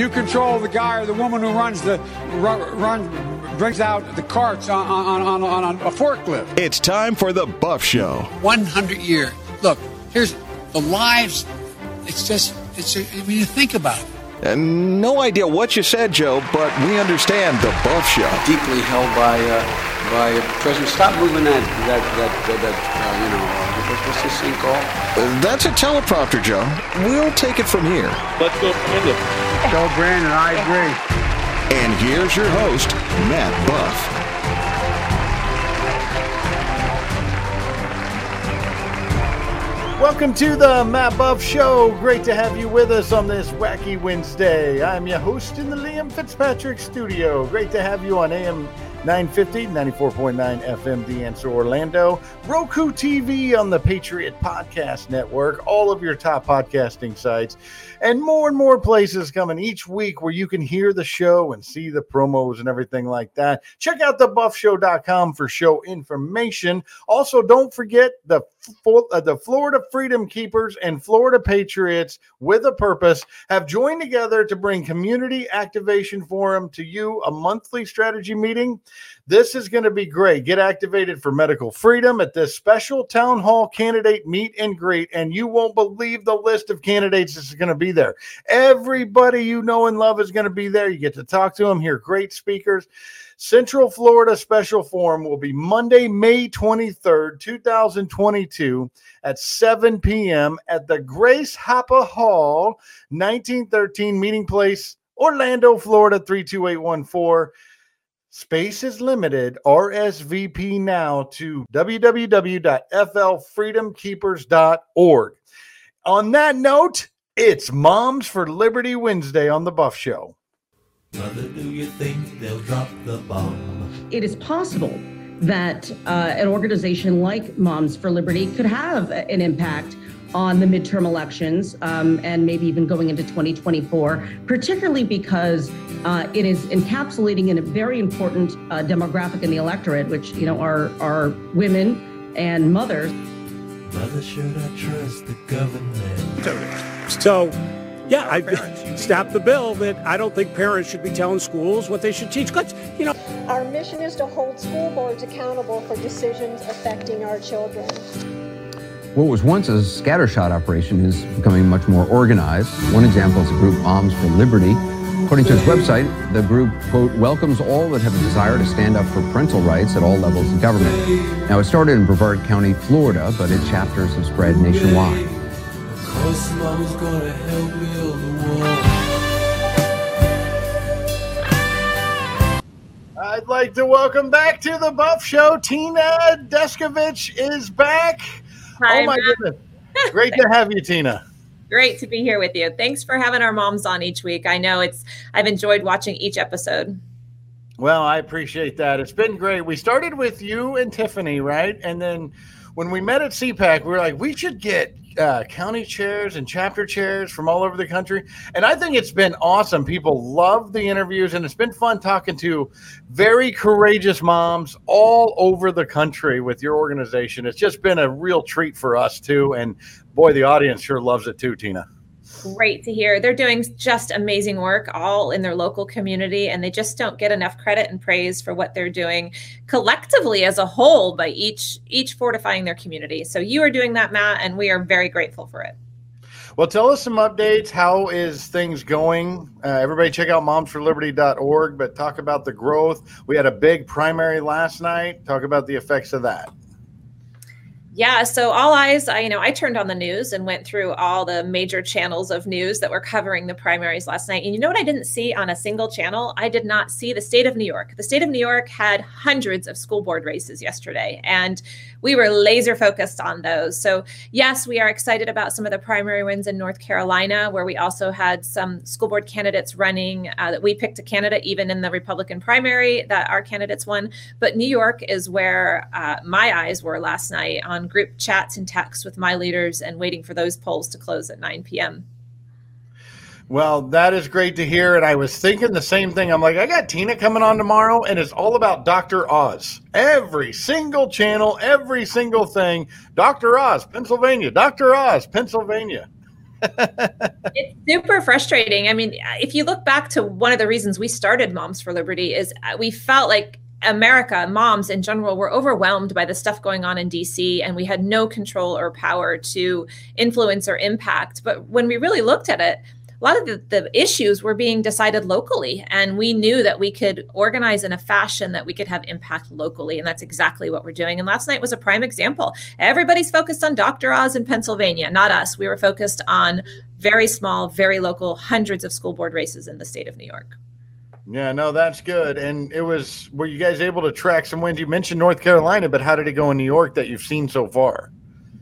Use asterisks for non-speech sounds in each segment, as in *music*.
You control the guy or the woman who runs the run, run brings out the carts on, on, on, on a forklift. It's time for the Buff Show. 100 years. Look, here's the lives. It's just, it's. I mean, you think about it. And no idea what you said, Joe, but we understand the Buff Show. Deeply held by uh, by President. Stop moving that that that that, that uh, you know. What's this thing called? That's a teleprompter, Joe. We'll take it from here. Let's go, Brandon. Go, Brandon. I agree. And here's your host, Matt Buff. Welcome to the Matt Buff Show. Great to have you with us on this wacky Wednesday. I'm your host in the Liam Fitzpatrick studio. Great to have you on AM 950, 94.9 FM, The Answer Orlando, Roku TV on the Patriot Podcast Network, all of your top podcasting sites, and more and more places coming each week where you can hear the show and see the promos and everything like that. Check out thebuffshow.com for show information. Also, don't forget the Uh, the Florida Freedom Keepers and Florida Patriots with a purpose have joined together to bring Community Activation Forum to you, a monthly strategy meeting. This is going to be great. Get activated for medical freedom at this special town hall candidate meet and greet, and you won't believe the list of candidates that's going to be there. Everybody you know and love is going to be there. You get to talk to them, hear great speakers. Central Florida Special Forum will be Monday, May 23rd, 2022 at 7 p.m. at the Grace Hopper Hall, 1913 Meeting Place, Orlando, Florida 32814. Space is limited. RSVP now to www.flfreedomkeepers.org. On that note, it's Moms for Liberty Wednesday on the Buff Show. Mother, do you think they'll drop the bomb? It is possible that uh, an organization like Moms for Liberty could have an impact on the midterm elections um, and maybe even going into 2024, particularly because uh, it is encapsulating in a very important uh, demographic in the electorate, which you know are are women and mothers. Mother, should I trust the government? So yeah, I stopped the bill that I don't think parents should be telling schools what they should teach. Because, you know. Our mission is to hold school boards accountable for decisions affecting our children. What was once a scattershot operation is becoming much more organized. One example is the group Moms for Liberty. According to its website, the group, quote, welcomes all that have a desire to stand up for parental rights at all levels of government. Now, it started in Brevard County, Florida, but its chapters have spread nationwide. Cause mom's gonna help build the wall. I'd like to welcome back to the Buff Show. Tina Descovich is back. Hi, oh my Matt. goodness. Great to have you, Tina. Great to be here with you. Thanks for having our moms on each week. I know it's I've enjoyed watching each episode. Well, I appreciate that. It's been great. We started with you and Tiffany, right? And then when we met at CPAC, we were like, we should get uh, county chairs and chapter chairs from all over the country. And I think it's been awesome. People love the interviews, and it's been fun talking to very courageous moms all over the country with your organization. It's just been a real treat for us, too. And boy, the audience sure loves it, too, Tina. Great to hear. They're doing just amazing work all in their local community, and they just don't get enough credit and praise for what they're doing collectively as a whole by each each fortifying their community. So you are doing that, Matt, and we are very grateful for it. Well, tell us some updates. How is things going? Uh, everybody, check out momsforliberty.org, but talk about the growth. We had a big primary last night. Talk about the effects of that. Yeah, so all eyes, I you know, I turned on the news and went through all the major channels of news that were covering the primaries last night. And you know what I didn't see on a single channel? I did not see the state of New York. The state of New York had hundreds of school board races yesterday, and we were laser focused on those. So, yes, we are excited about some of the primary wins in North Carolina, where we also had some school board candidates running uh, that we picked a candidate even in the Republican primary that our candidates won. But New York is where uh, my eyes were last night on group chats and texts with my leaders and waiting for those polls to close at 9 p.m. Well, that is great to hear. And I was thinking the same thing. I'm like, I got Tina coming on tomorrow, and it's all about Dr. Oz. Every single channel, every single thing. Dr. Oz, Pennsylvania. Dr. Oz, Pennsylvania. *laughs* it's super frustrating. I mean, if you look back to one of the reasons we started Moms for Liberty is uh, we felt like America, moms in general, were overwhelmed by the stuff going on in DC, and we had no control or power to influence or impact. But when we really looked at it, a lot of the, the, issues were being decided locally and we knew that we could organize in a fashion that we could have impact locally and that's exactly what we're doing. And last night was a prime example. Everybody's focused on dr oz in pennsylvania not us. We were focused on very small very local hundreds of school board races in the state of new york yeah, no, that's good. And it was, were you guys able to track some wins? You mentioned North Carolina, but how did it go in New York that you've seen so far?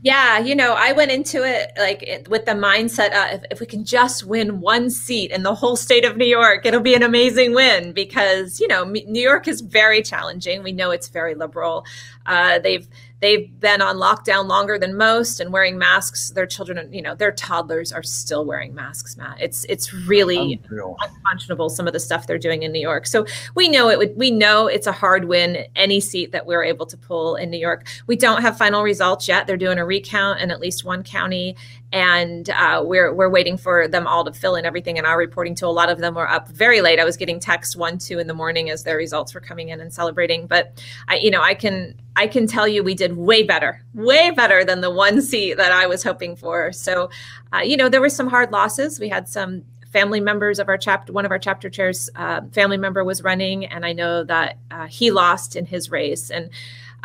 Yeah, you know, I went into it like with the mindset uh, if, if we can just win one seat in the whole state of New York, it'll be an amazing win because, you know, New York is very challenging. We know it's very liberal. Uh, they've they've been on lockdown longer than most and wearing masks. Their children you know their toddlers are still wearing masks matt. It's it's really Unreal. unconscionable some of the stuff they're doing in new york. So we know it would we know it's a hard win any seat that we're able to pull in new york. We don't have final results yet. They're doing a recount in at least one county and uh, we're we're waiting for them all to fill in everything. And our reporting to a lot of them were up very late. I was getting text one, two in the morning as their results were coming in and celebrating. But I, you know, I can I can tell you we did way better, way better than the one seat that I was hoping for. So, uh, you know, there were some hard losses. We had some family members of our chapter one of our chapter chairs uh, family member was running and i know that uh, he lost in his race and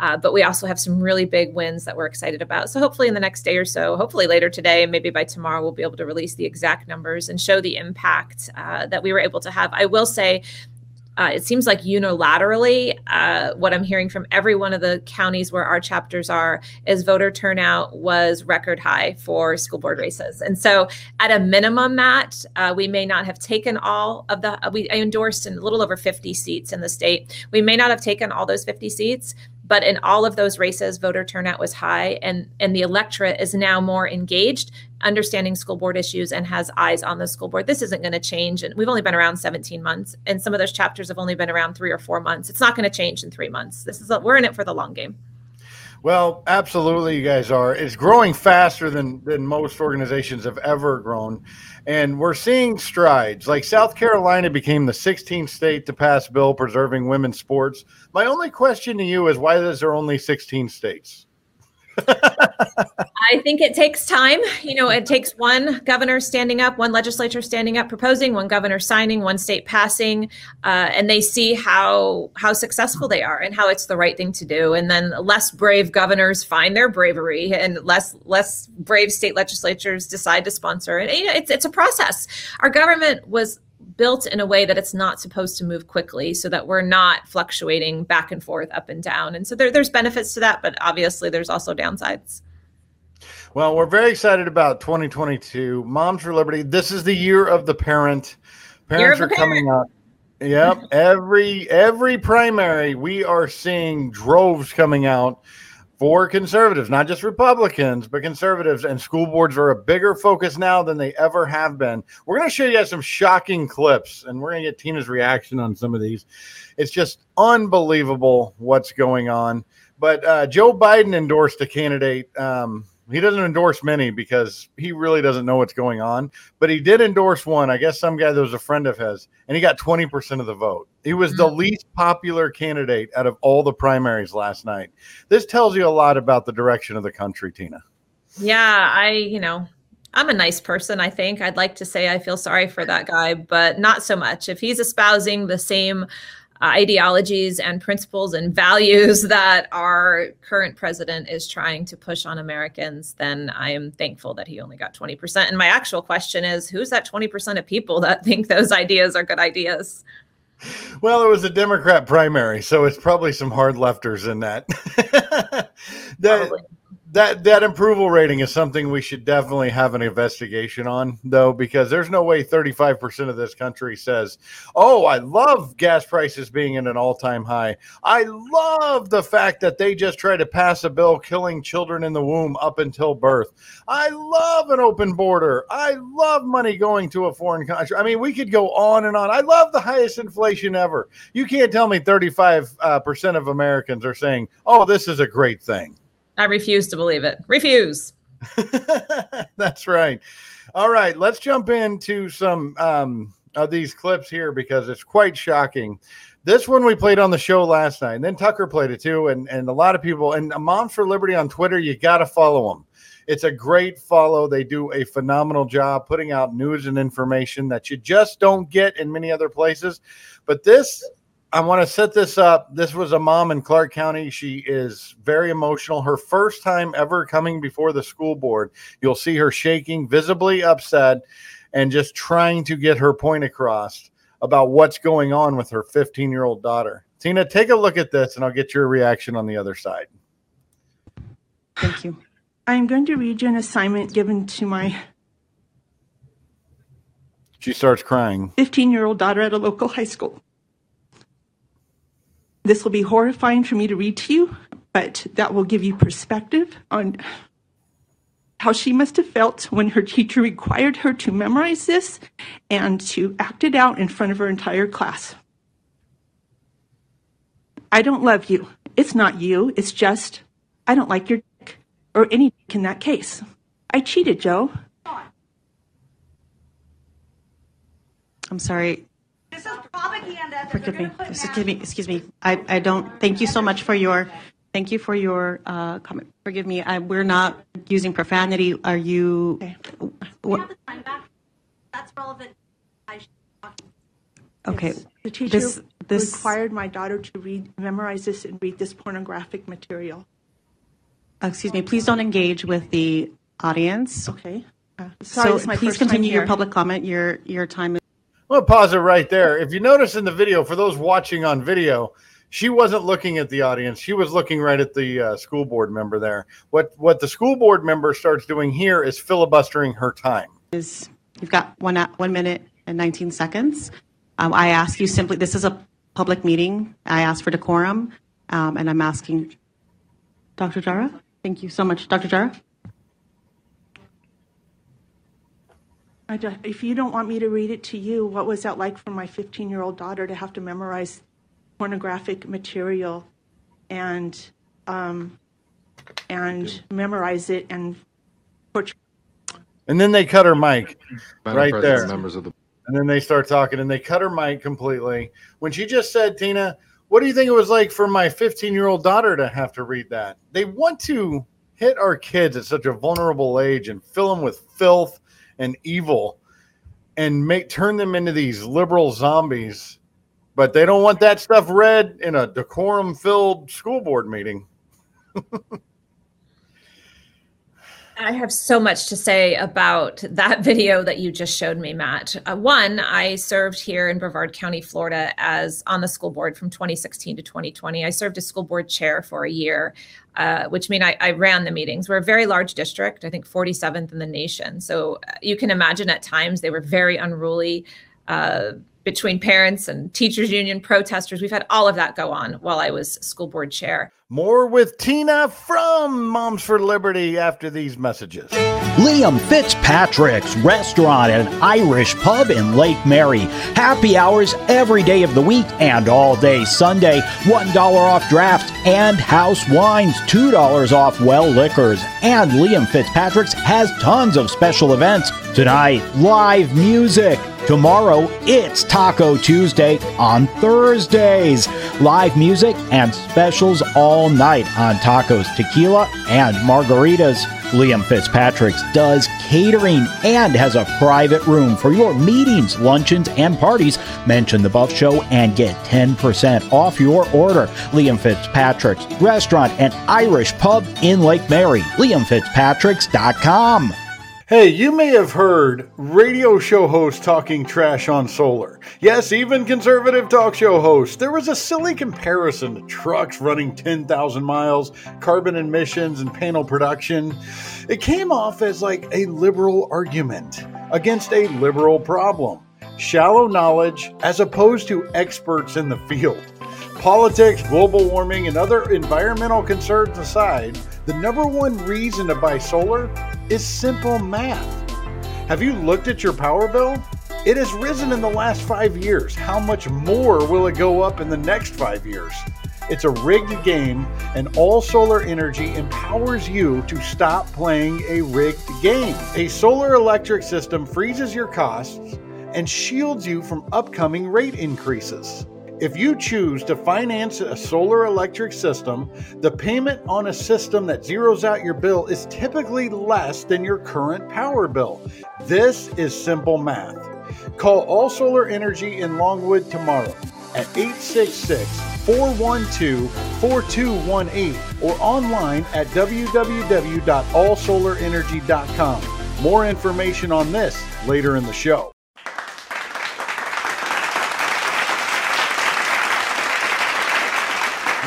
uh, but we also have some really big wins that we're excited about. So hopefully in the next day or so, hopefully later today, maybe by tomorrow, we'll be able to release the exact numbers and show the impact uh, that we were able to have. I will say. Uh, it seems like unilaterally, uh, what I'm hearing from every one of the counties where our chapters are is voter turnout was record high for school board races. And so, at a minimum, Matt, uh, we may not have taken all of the, we endorsed in a little over 50 seats in the state. We may not have taken all those 50 seats, but in all of those races voter turnout was high and and the electorate is now more engaged understanding school board issues and has eyes on the school board. This isn't going to change and we've only been around 17 months and some of those chapters have only been around 3 or 4 months. It's not going to change in 3 months. This is a, we're in it for the long game well, absolutely, you guys are. It's growing faster than than most organizations have ever grown, and we're seeing strides. Like South Carolina became the 16th state to pass bill preserving women's sports. My only question to you is why is there only 16 states? *laughs* I think it takes time. You know, it takes one governor standing up, one legislature standing up, proposing, one governor signing, one state passing, uh, and they see how how successful they are and how it's the right thing to do. And then less brave governors find their bravery, and less less brave state legislatures decide to sponsor it. You know, it's it's a process. Our government was built in a way that it's not supposed to move quickly so that we're not fluctuating back and forth up and down. And so there, there's benefits to that but obviously there's also downsides. Well we're very excited about 2022 moms for liberty this is the year of the parent. Parents are coming up. Yep *laughs* every every primary we are seeing droves coming out for conservatives, not just Republicans, but conservatives and school boards are a bigger focus now than they ever have been. We're going to show you guys some shocking clips and we're going to get Tina's reaction on some of these. It's just unbelievable what's going on. But uh, Joe Biden endorsed a candidate um, he doesn't endorse many because he really doesn't know what's going on, but he did endorse one. I guess some guy that was a friend of his, and he got 20% of the vote. He was mm-hmm. the least popular candidate out of all the primaries last night. This tells you a lot about the direction of the country, Tina. Yeah, I, you know, I'm a nice person, I think. I'd like to say I feel sorry for that guy, but not so much. If he's espousing the same Uh, ideologies and principles and values *laughs* that our current president is trying to push on Americans, then I am thankful that he only got 20%. And my actual question is who's that 20% of people that *laughs* think those ideas are good ideas? Well, it was a Democrat primary, so it's probably some hard lefters in that. *laughs* that that that approval rating is something we should definitely have an investigation on though because there's no way 35% of this country says oh i love gas prices being at an all-time high. I love the fact that they just tried to pass a bill killing children in the womb up until birth. I love an open border. I love money going to a foreign country. I mean we could go on and on. I love the highest inflation ever. You can't tell me 35% uh, of americans are saying oh this is a great thing I refuse to believe it. Refuse. *laughs* That's right. All right, let's jump into some um, of these clips here because it's quite shocking. This one we played on the show last night, and then Tucker played it too. And and a lot of people and Moms for Liberty on Twitter, you got to follow them. It's a great follow. They do a phenomenal job putting out news and information that you just don't get in many other places. But this, I want to set this up. This was a mom in Clark County. She is very emotional. Her first time ever coming before the school board. You'll see her shaking, visibly upset, and just trying to get her point across about what's going on with her 15 year old daughter. Tina, take a look at this and I'll get your reaction on the other side. Thank you. I am going to read you an assignment given to my She starts crying. 15 year old daughter at a local high school. This will be horrifying for me to read to you, but that will give you perspective on how she must have felt when her teacher required her to memorize this and to act it out in front of her entire class. I don't love you. It's not you. It's just, I don't like your dick or any dick in that case. I cheated, Joe. I'm sorry. This is propaganda. Forgive me. Excuse me. Excuse me. I, I don't. Thank you so much for your. Thank you for your uh, comment. Forgive me. I, we're not using profanity. Are you? What, That's relevant. I should okay. The teacher This this. required my daughter to read, memorize this, and read this pornographic material. Excuse me. Please don't engage with the audience. Okay. Uh, sorry, so my please continue your public comment. Your your time is. I'm gonna pause it right there. If you notice in the video, for those watching on video, she wasn't looking at the audience. She was looking right at the uh, school board member there. What what the school board member starts doing here is filibustering her time. is you've got one one minute and 19 seconds. Um, I ask you simply. This is a public meeting. I ask for decorum, um, and I'm asking Dr. Jara. Thank you so much, Dr. Jara. I don't- if you don't want me to read it to you, what was that like for my 15 year old daughter to have to memorize pornographic material and um, and memorize it and portray And then they cut her mic Madam right President, there. members of the And then they start talking and they cut her mic completely. When she just said, Tina, what do you think it was like for my 15 year old daughter to have to read that? They want to hit our kids at such a vulnerable age and fill them with filth and evil and make turn them into these liberal zombies. But they don't want that stuff read in a decorum filled school board meeting. *laughs* I have so much to say about that *laughs* video that you just showed me, Matt. Uh, one, I served here in Brevard County, Florida, as on the school board from 2016 to 2020. I served as school board chair for a year, uh, which means I, I ran the meetings. We're a very large district, I think 47th in the nation. So uh, you can imagine at times they were very unruly. Uh, between parents and teachers union protesters we've had all of that go on while i was school board chair More with Tina from Moms for Liberty after these messages. Liam Fitzpatrick's Restaurant and Irish Pub in Lake Mary. Happy hours every day of the week and all day Sunday. $1 off drafts and house wines. $2 off well liquors. And Liam Fitzpatrick's has tons of special events. Tonight, live music. Tomorrow, it's Taco Tuesday on Thursdays. Live music and specials all night on tacos, tequila, and margaritas. Liam Fitzpatrick's does catering and has a private room for your meetings, luncheons, and parties. Mention the Buff Show and get 10% off your order. Liam Fitzpatrick's Restaurant and Irish Pub in Lake Mary. LiamFitzpatrick's.com. Hey, you may have heard radio show hosts talking trash on solar. Yes, even conservative talk show hosts. There was a silly comparison to trucks running 10,000 miles, carbon emissions, and panel production. It came off as like a liberal argument against a liberal problem. Shallow knowledge as opposed to experts in the field. Politics, global warming, and other environmental concerns aside, the number one reason to buy solar is simple math. Have you looked at your power bill? It has risen in the last five years. How much more will it go up in the next five years? It's a rigged game, and All Solar Energy empowers you to stop playing a rigged game. A solar electric system freezes your costs and shields you from upcoming rate increases. If you choose to finance a solar electric system, the payment on a system that zeroes out your bill is typically less than your current power bill. This is simple math. Call All Solar Energy in Longwood tomorrow at 866 412 4218 or online at www.allsolarenergy.com. More information on this later in the show.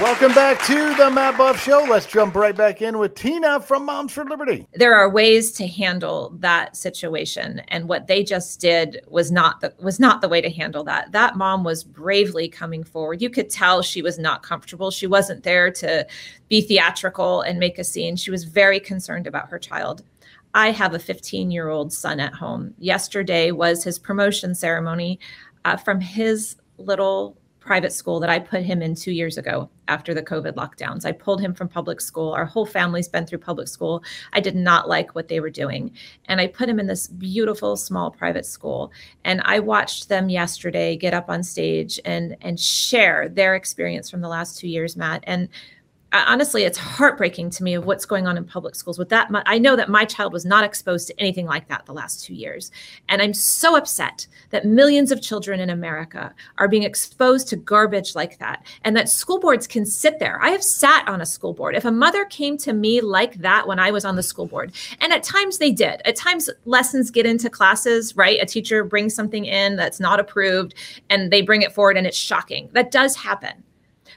Welcome back to the Matt Buff Show. Let's jump right back in with Tina from Moms for Liberty. there are ways to handle that situation and what they just did was not the was not the way to handle that. That mom was bravely coming forward. You could tell she was not comfortable. She wasn't there to be theatrical and make a scene. She was very concerned about her child. I have a 15 year old son at home. Yesterday was his promotion ceremony uh, from his little private school that I put him in two years ago after the COVID lockdowns. I pulled him from public school. Our whole family's been through public school. I did not like what they were doing. And I put him in this beautiful small private school. And I watched them yesterday get up on stage and and share their experience from the last two years, Matt. And honestly, it's heartbreaking to me of what's going on in public schools. With that, I know that my child was not exposed to anything like that the last two years, and I'm so upset that millions of children in America are being exposed to garbage like that, and that school boards can sit there. I have sat on a school board. If a mother came to me like that when I was on the school board, and at times they did. At times, lessons get into classes, right? A teacher brings something in that's not approved, and they bring it forward, and it's shocking. That does happen.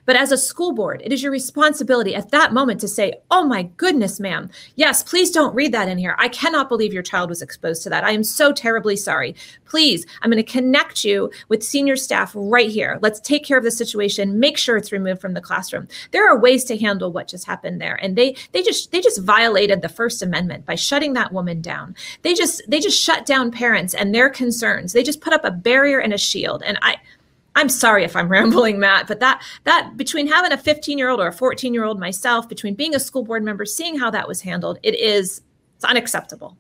But as a school board, it is your responsibility at that moment to say, Oh my goodness, ma'am. Yes, please don't read that in here. I cannot believe your child was exposed to that. I am so terribly sorry. Please, I'm going to connect you with senior staff right here. Let's take care of the situation. Make sure it's removed from the classroom. There are ways to handle what just happened there. And they they just they just violated the First Amendment by shutting that woman down. They just they just shut down parents and their concerns. They just put up a barrier and a shield. And I I'm sorry if I'm *laughs* rambling, Matt, but that that between having a 15 year old or a 14 year old myself, between being a school board member, seeing how that was handled, it is it's unacceptable.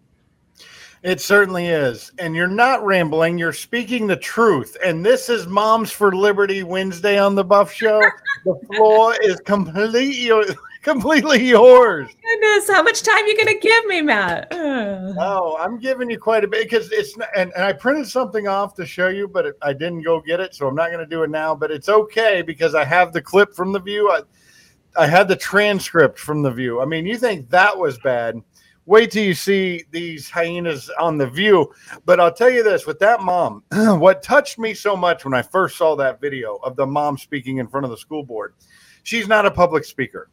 It certainly is. And you're not rambling, you're speaking the truth. And this is Moms for Liberty Wednesday on the Buff Show. the floor is completely *laughs* *laughs* completely yours. Oh goodness, how much time you gonna give me, Matt? *sighs* Oh, I'm giving you quite a bit because it's and, and I printed something off to show you, but it, I didn't go get it, so I'm not going to do it now. But it's okay because I have the clip from the view. I, I had the transcript from the view. I mean, you think that was bad? Wait till you see these hyenas on the view. But I'll tell you this: with that mom, *clears throat* what touched me so much when I first saw that video of the mom speaking in front of the school board, she's not a public speaker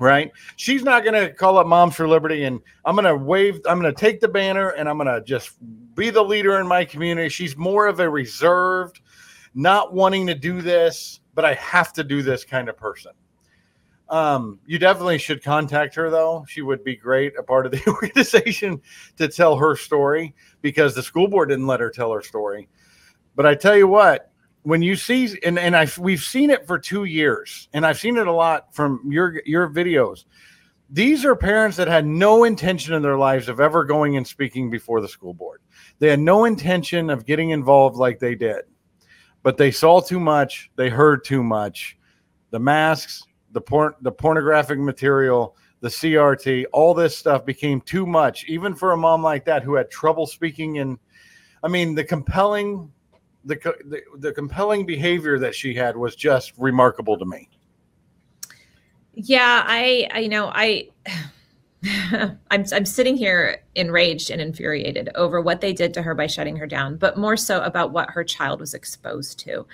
right? She's not going to call up Moms for Liberty and I'm going to wave, I'm going to take the banner and I'm going to just be the leader in my community. She's more of a reserved, not wanting to do this, but I have to do this kind of person. Um, you definitely should contact her though. She would be great, a part of the *laughs* organization to tell her story because the school board didn't let her tell her story. But I tell you what, when you see and and I we've seen it for two years, and I've seen it a lot from your your videos. These are parents that had no intention in their lives of ever going and speaking before the school board. They had no intention of getting involved like they did, but they saw too much, they heard too much. The masks, the porn, the pornographic material, the CRT, all this stuff became too much, even for a mom like that who had trouble speaking. And I mean, the compelling the, the compelling behavior that she had was just remarkable to me. Yeah, I, I you know, I *laughs* I'm I'm sitting here enraged and infuriated over what they did to her by shutting her down, but more so about what her child was exposed to.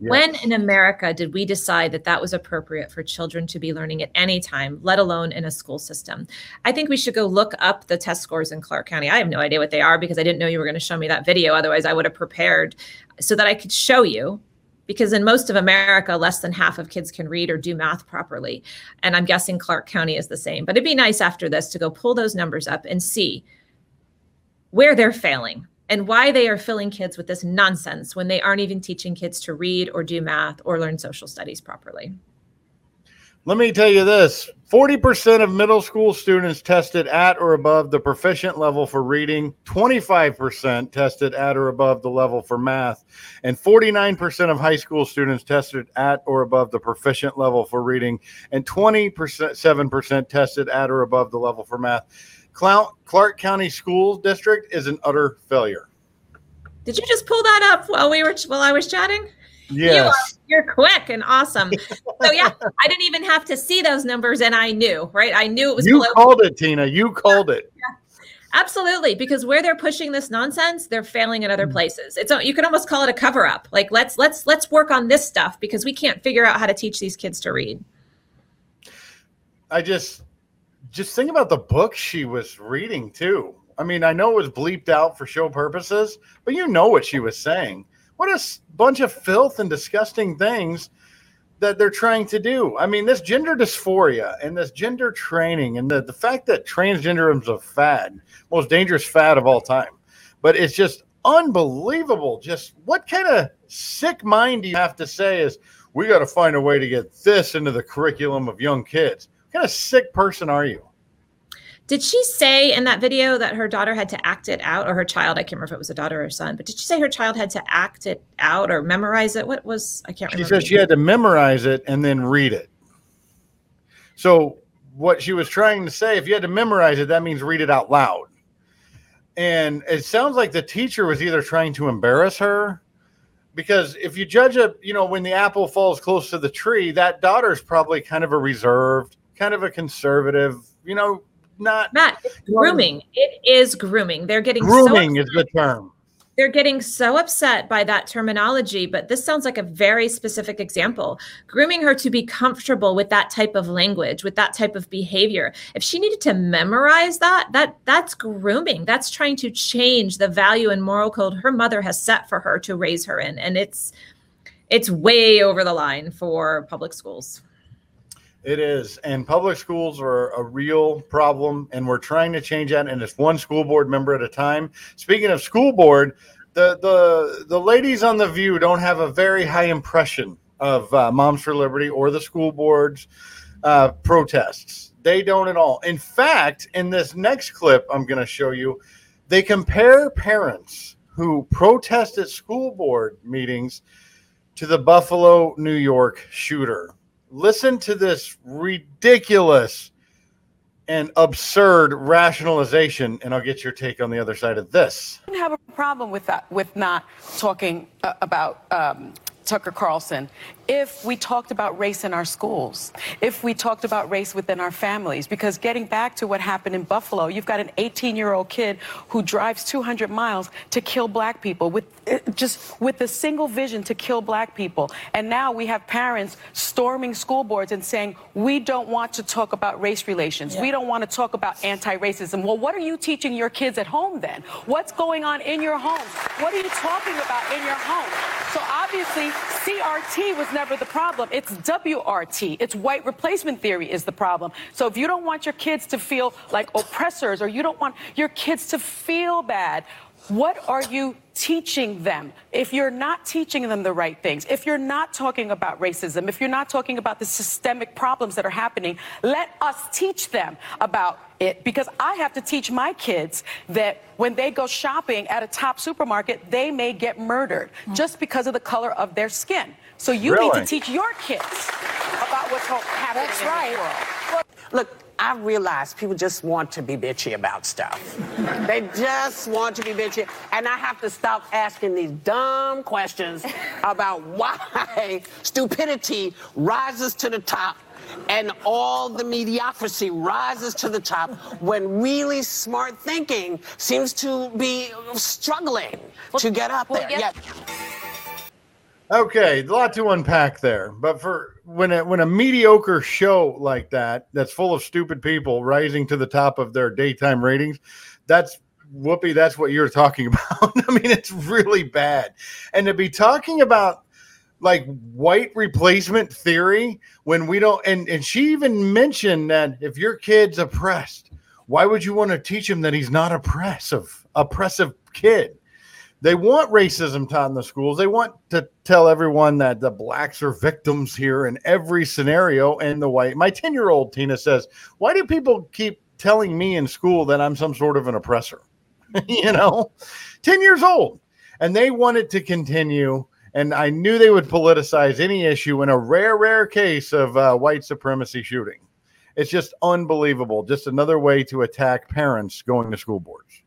Yes. When in America did we decide that that was appropriate for children to be learning at any time, let alone in a school system? I think we should go look up the test scores in Clark County. I have no idea what they are because I didn't know you were going to show me that video. Otherwise, I would have prepared so that I could show you because in most of America, less than half of kids can read or do math properly. And I'm guessing Clark County is the same. But it'd be nice after this to go pull those numbers up and see where they're failing and why they are filling kids with this nonsense when they aren't even teaching kids to read or do math or learn social studies properly. Let me tell you this 40% of middle school students tested at or above the proficient level for reading, 25% tested at or above the level for math, and 49% of high school students tested at or above the proficient level for reading, and 27% tested at or above the level for math. Clark County School District is an utter failure. Did you just pull that up while we were while I was chatting? Yes. You are, quick and awesome. so yeah, I didn't even have to see those numbers, and I knew, right? I knew it was You below. called it, Tina. You called it. Yeah. Absolutely, because where they're pushing this nonsense, they're failing in other Mm. places. It's you can almost call it a cover up. Like let's let's let's work on this stuff because we can't figure out how to teach these kids to read. I just just think about the book she was reading too. I mean, I know it was bleeped out for show purposes, but you know what she was saying. What a bunch of filth and disgusting things that they're trying to do. I mean, this gender dysphoria and this gender training and the, the fact that transgenderism is a fad, most dangerous fad of all time. But it's just unbelievable. Just what kind of sick mind do you have to say is we got to find a way to get this into the curriculum of young kids? What kind of sick person are you? Did she say in that video that her daughter had to act it out, or her child? I can't remember if it was a daughter or son, but did she say her child had to act it out or memorize it? What was I can't She remember. said she had to memorize it and then read it. So what she was trying to say, if you had to memorize it, that means read it out loud. And it sounds like the teacher was either trying to embarrass her because if you judge a, you know, when the apple falls close to the tree, that daughter's probably kind of a reserved, kind of a conservative, you know, not Matt, it's grooming. It is grooming. They're getting so grooming is the term. they're getting so upset by that terminology, but this sounds like a very specific example. Grooming her to be comfortable with that type of language, with that type of behavior. If she needed to memorize that, that that's grooming. That's trying to change the value and moral code her mother has set for her to raise her in. And it's it's way over the line for public schools. It is. And public schools are a real problem, and we're trying to change that. And it's one school board member at a time. Speaking of school board, the the the ladies on the View don't have a very high impression of uh, Moms for Liberty or the school board's uh, protests. They don't at all. In fact, in this next clip, I'm going to show you, they compare parents who protest at school board meetings to the Buffalo, New York shooter. Listen to this ridiculous and absurd rationalization, and I'll get your take on the other side of this. I have a problem with that, with not talking uh, about um, Tucker Carlson. If we talked about race in our schools, if we talked about race within our families, because getting back to what happened in Buffalo, you've got an 18 year old kid who drives 200 miles to kill black people with uh, just with the single vision to kill black people. And now we have parents storming school boards and saying, we don't want to talk about race relations. We don't want to talk about anti racism. Well, what are you teaching your kids at home then? What's going on in your homes? What are you talking about in your home? So obviously, CRT was never the problem. It's WRT. It's white replacement theory is the problem. So if you don't want your kids to feel like oppressors or you don't want your kids to feel bad, what are you teaching them? If you're not teaching them the right things, if you're not talking about racism, if you're not talking about the systemic problems that are happening, let us teach them about it because I have to teach my kids that when they go shopping at a top supermarket, they may get murdered mm. just because of the color of their skin. So you need to teach your kids about what's ho- happening That's in right. this world. Look, I realize people just want to be bitchy about stuff. *laughs* they just want to be bitchy. And I have to stop asking these dumb questions about why stupidity rises to the top and all the mediocrity rises to the top when really smart thinking seems to be struggling to get up there. Yeah. Okay, a lot to unpack there. But for when a when a mediocre show like that, that's full of stupid people rising to the top of their daytime ratings, that's Whoopi. That's what you're talking *laughs* about. I mean, it's really bad. And to be talking about like white replacement theory when we don't and and she even mentioned that if your kid's oppressed, why would you want to teach him that he's not oppressive, oppressive kid? They want racism taught in the schools. They want to tell everyone that the blacks are victims here in every scenario, and the white. My ten year old Tina says, "Why do people keep telling me in school that I'm some sort of an oppressor?" *laughs* you know, ten years old, and they want it to continue. And I knew they would politicize any issue in a rare, rare case of uh, white supremacy shooting. It's just unbelievable. Just another way to attack parents going to school boards.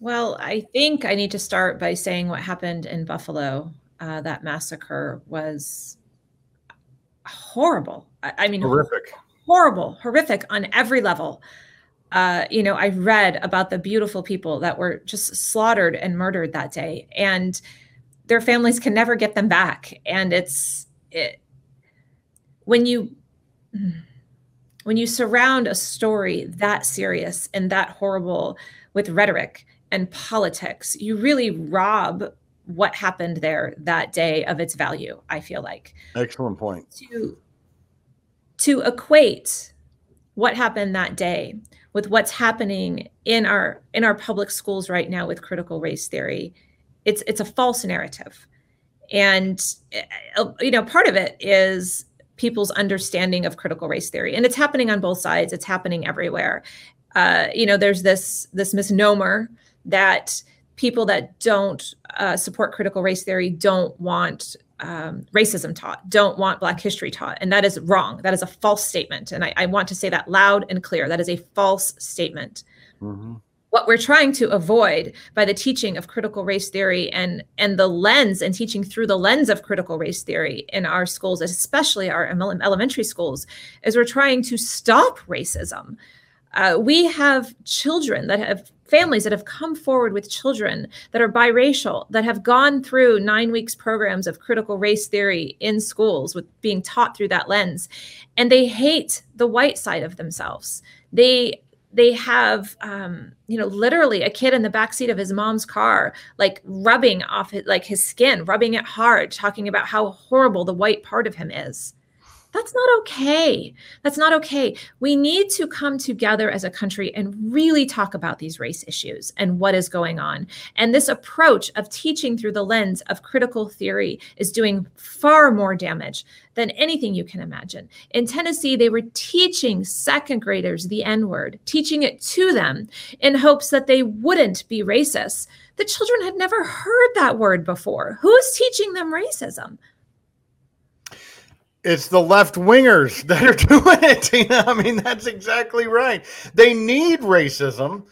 Well, I think I need to start by saying what happened in Buffalo. Uh, that massacre was horrible. I, I mean, horrific, horrible, horrific on every level. Uh, you know, I read about the beautiful people that were just slaughtered and murdered that day, and their families can never get them back. And it's it, when you when you surround a story that serious and that horrible with rhetoric and politics, you really rob what happened there that day of its value, I feel like. Excellent point. To to equate what happened that day with what's happening in our in our public schools right now with critical race theory, it's it's a false narrative. And uh, you know, part of it is people's understanding of critical race theory and it's happening on both sides it's happening everywhere uh, you know there's this this misnomer that people that don't uh, support critical race theory don't want um, racism taught, don't want Black history taught. And that is wrong. That is a false statement. And I, I want to say that loud and clear. That is a false statement. Mm-hmm. What we're trying to avoid by the teaching of critical race theory and, and the lens and teaching through the lens of critical race theory in our schools, especially our elementary schools, is we're trying to stop racism. Uh, we have children that have families that have come forward with children that are biracial, that have gone through nine weeks programs of critical race theory in schools with being taught through that lens. And they hate the white side of themselves. They they have um, you know literally a kid in the back seat of his mom's car like rubbing off his, like his skin rubbing it hard talking about how horrible the white part of him is that's not okay. That's not okay. We need to come together as a country and really talk about these race issues and what is going on. And this approach of teaching through the lens of critical theory is doing far more damage than anything you can imagine. In Tennessee, they were teaching second graders the N word, teaching it to them in hopes that they wouldn't be racist. The children had never heard that word before. Who's teaching them racism? It's the left wingers *laughs* that are doing it. I mean, that's exactly right. They need racism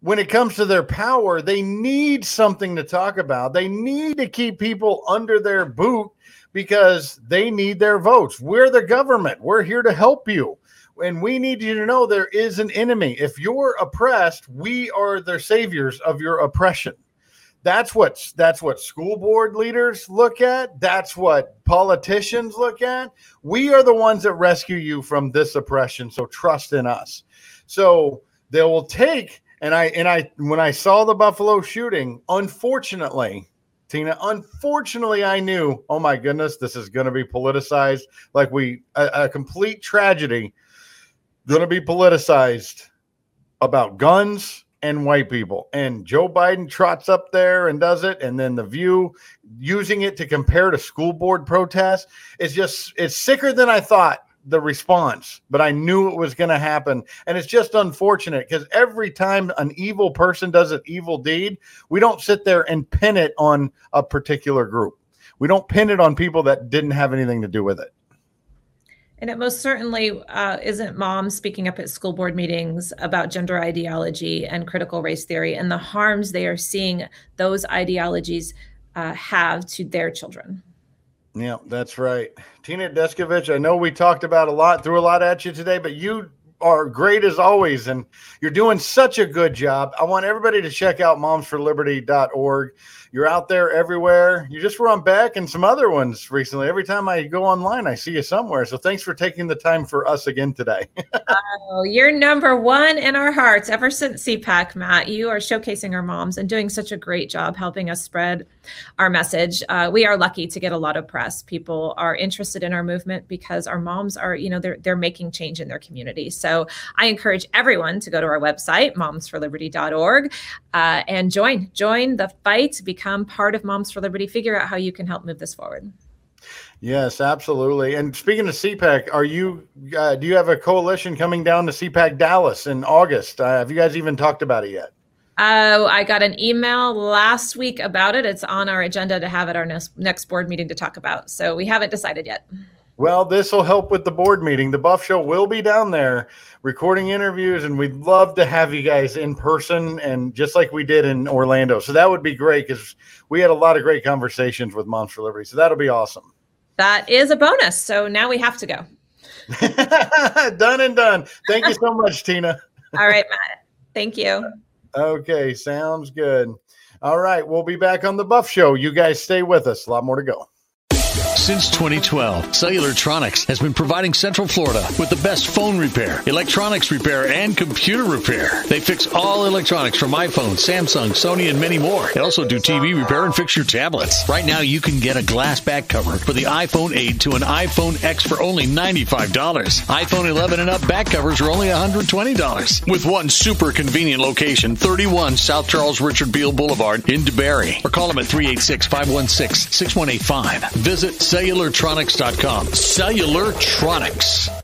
when it comes to their power. They need something to talk about. They need to keep people under their boot because they need their votes. We're the government. We're here to help you. And we need you to know there is an enemy. If you're oppressed, we are the saviors of your oppression. That's what that's what school board leaders look at. That's what politicians look at. We are the ones that rescue you from this oppression. So trust in us. So they will take and I and I when I saw the Buffalo shooting, unfortunately, Tina, unfortunately, I knew, oh my goodness, this is going to be politicized. Like we a, a complete tragedy going to be politicized about guns and white people. And Joe Biden trots up there and does it. And then the view using it to compare to school board protests. is just, it's sicker than I thought the response, but I knew it was going to happen. And it's just unfortunate because every time an evil person does an evil deed, we don't sit there and pin it on a particular group. We don't pin it on people that didn't have anything to do with it. And it most certainly uh, isn't moms speaking up at school board meetings about gender ideology and critical race theory and the harms they are seeing those ideologies uh, have to their children. Yeah, that's right. Tina Descovich, I know we talked about a lot, threw a lot at you today, but you are great as always, and you're doing such a good job. I want everybody to check out momsforliberty.org. You're out there everywhere. You just were on Beck and some other ones recently. Every time I go online, I see you somewhere. So thanks for taking the time for us again today. *laughs* oh, you're number one in our hearts ever since CPAC, Matt. You are showcasing our moms and doing such a great job helping us spread our message. Uh, we are lucky to get a lot of press. People are interested in our movement because our moms are, you know, they're they're making change in their community. So I encourage everyone to go to our website, momsforliberty.org, uh, and join join the fight, become part of Moms for Liberty, figure out how you can help move this forward. Yes, absolutely. And speaking of CPAC, are you uh, do you have a coalition coming down to CPAC Dallas in August? Uh, have you guys even talked about it yet? Uh, I got an email last week about it. It's on our agenda to have at our next, next board meeting to talk about. So we haven't decided yet. Well, this will help with the board meeting. The Buff Show will be down there recording interviews, and we'd love to have you guys in person and just like we did in Orlando. So that would be great because we had a lot of great conversations with Moms for Liberty. So that'll be awesome. That is a bonus. So now we have to go. *laughs* done and done. Thank you so much, Tina. *laughs* All right, Matt. Thank you. Okay, sounds good. All right, we'll be back on the Buff Show. You guys stay with us. A lot more to go. Since 2012, Cellulartronics has been providing Central Florida with the best phone repair, electronics repair, and computer repair. They fix all electronics from iPhone, Samsung, Sony, and many more. They also do TV repair and fix your tablets. Right now, you can get a glass back cover for the iPhone 8 to an iPhone X for only $95. iPhone 11 and up back covers are only $120. With one super convenient location, 31 South Charles Richard Beall Boulevard in DeBary. Or call them at 386 516 6185. Visit cellulartronics.com. Cellulartronics.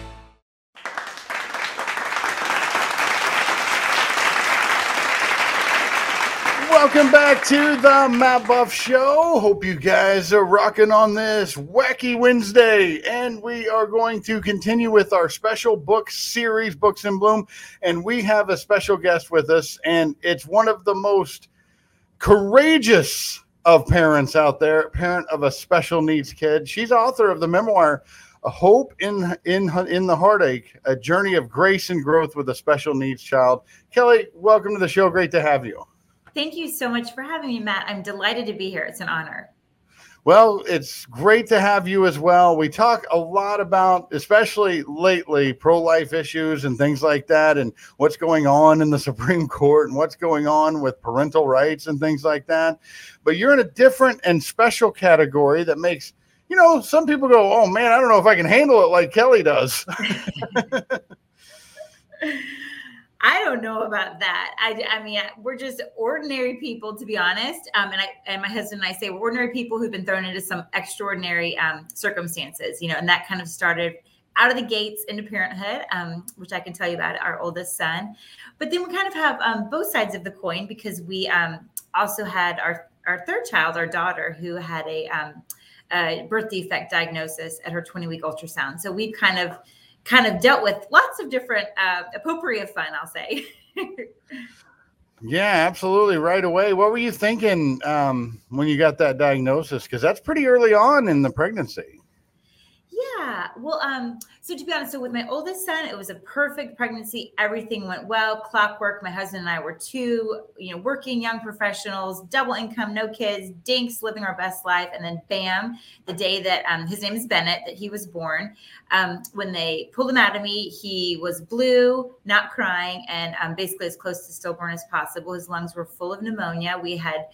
Welcome back to the Matt Buff Show. Hope you guys are rocking on this wacky Wednesday. And we are going to continue with our special book series, Books in Bloom. And we have a special guest with us, and it's one of the most courageous of parents out there, parent of a special needs kid. She's author of the memoir. A hope in in in the heartache, a journey of grace and growth with a special needs child. Kelly, welcome to the show. Great to have you. Thank you so much for having me, Matt. I'm delighted to be here. It's an honor. Well, it's great to have you as well. We talk a lot about, especially lately, pro life issues and things like that, and what's going on in the *laughs* Supreme Court and what's going on with parental rights and things like that. But you're in a different and special category that makes, you know, some people go, oh man, I don't know if I can handle it like Kelly does. *laughs* *laughs* I don't know about that. I, I mean, we're just ordinary people, to be honest. Um, and I and my husband and I say we're ordinary people who've been thrown into some extraordinary um, circumstances, you know, and that kind of started out of the gates into parenthood, um, which I can tell you about our oldest son. But then we kind of have um, both sides of the coin because we um, also had our our third child, our daughter, who had a, um, a birth defect diagnosis at her 20 week ultrasound. So we've kind of kind of dealt with lots of different uh, a potpourri of fun, I'll say. yeah, absolutely. Right away. What were you thinking um, when you got that diagnosis? Because that's pretty early on in the pregnancy. Yeah. Well, um, so to be honest, so with my oldest son, it was a perfect pregnancy. Everything went well, clockwork. My husband and I were two, you know, working young professionals, double income, no kids, dinks, living our best life. And then bam, the day that um, his name is Bennett, that he was born, um, when they pulled him out of me, he was blue, not crying, and um, basically as close to stillborn as possible. His lungs were full of pneumonia. We had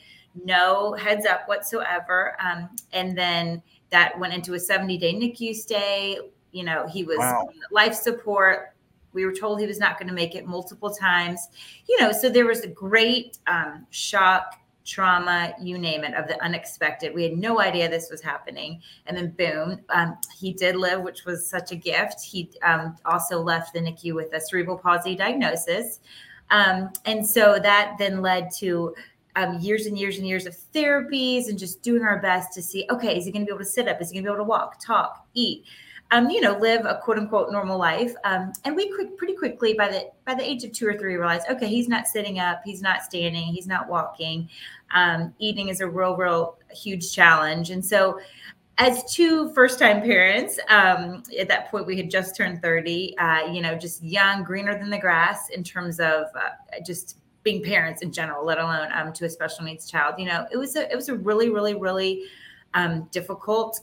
no heads up whatsoever. Um, and then that went into a 70 day NICU stay. You know, he was wow. life support. We were told he was not going to make it multiple times. You know, so there was a great um, shock, trauma, you name it, of the unexpected. We had no idea this was happening. And then, boom, um, he did live, which was such a gift. He um, also left the NICU with a cerebral palsy diagnosis. Um, and so that then led to um, years and years and years of therapies and just doing our best to see, okay, is he going to be able to sit up? Is he going to be able to walk, talk, eat? Um, you know, live a quote unquote normal life. Um, and we quick, pretty quickly by the by the age of two or three realized, okay, he's not sitting up, he's not standing, he's not walking. Um, eating is a real, real huge challenge. And so as two first time parents um, at that point we had just turned 30 uh, you know just young greener than the grass in terms of uh, just being parents in general let alone um, to a special needs child you know it was a it was a really really really um, difficult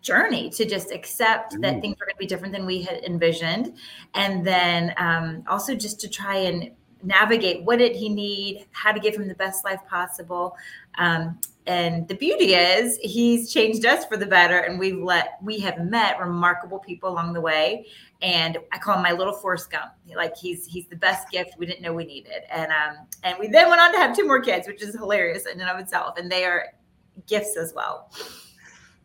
journey to just accept that things were going to be different than we had envisioned. And then um, also just to try and navigate what did he need how to give him the best life possible um, and the beauty is he's changed us for the better and we've let we have met remarkable people along the way. And i call him my little Forrest Gump. Like he's he's the best gift we didn't know we needed. And um and we then went on to have two more kids which is hilarious in and of itself. And they are gifts as well.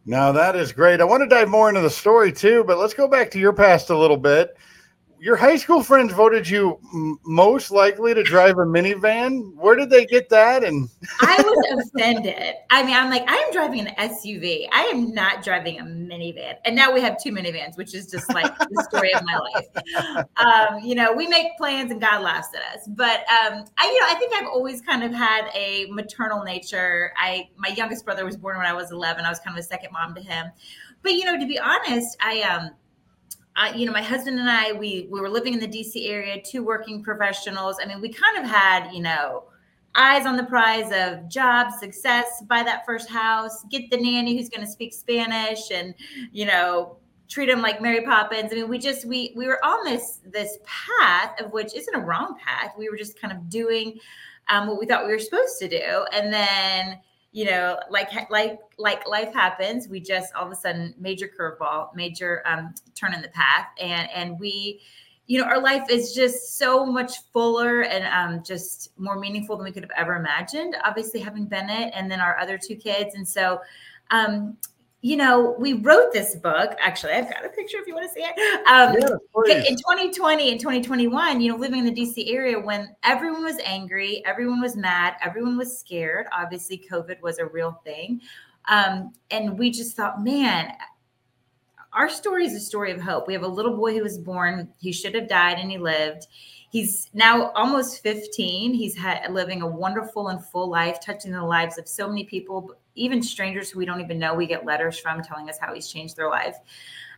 Now that is great. I want to dive more into the story too, but let's go back to your past a little bit. Your high school friends voted you m- most likely to drive a minivan. Where did they get that? And I *laughs* was offended. I mean, I'm like, I am driving an SUV. I am not driving a minivan. And now we have two minivans, which is just like the story of my life. Um, you know, we make plans and God laughs at us. But um, I, you know, I think I've always kind of had a maternal nature. I my youngest brother was born when I was 11. I was kind of a second mom to him. But you know, to be honest, I um I, you know, my husband and I, we we were living in the DC area, two working professionals. I mean, we kind of had, you know, eyes on the prize of job success, buy that first house, get the nanny who's going to speak Spanish, and you know, treat them like Mary Poppins. I mean, we just we we were on this this path of which isn't a wrong path. We were just kind of doing um, what we thought we were supposed to do, and then you know, like like like life happens, we just all of a sudden major curveball, major um, turn in the path, and and we, you know, our life is just so much fuller and um, just more meaningful than we could have ever imagined. Obviously, having Bennett and then our other two kids, and so. Um, you know, we wrote this book. Actually, I've got a picture if you want to see it. Um, Yes, in 2020 and 2021, you know, living in the DC area when everyone was angry, everyone was mad, everyone was scared. Obviously, COVID was a real thing. Um, and we just thought, man, our story is a story of hope. We have a little boy who was born, he should have died and he lived. He's now almost 15. He's had living a wonderful and full life, touching the lives of so many people, even strangers who we don't even know. We get letters from telling us how he's changed their life.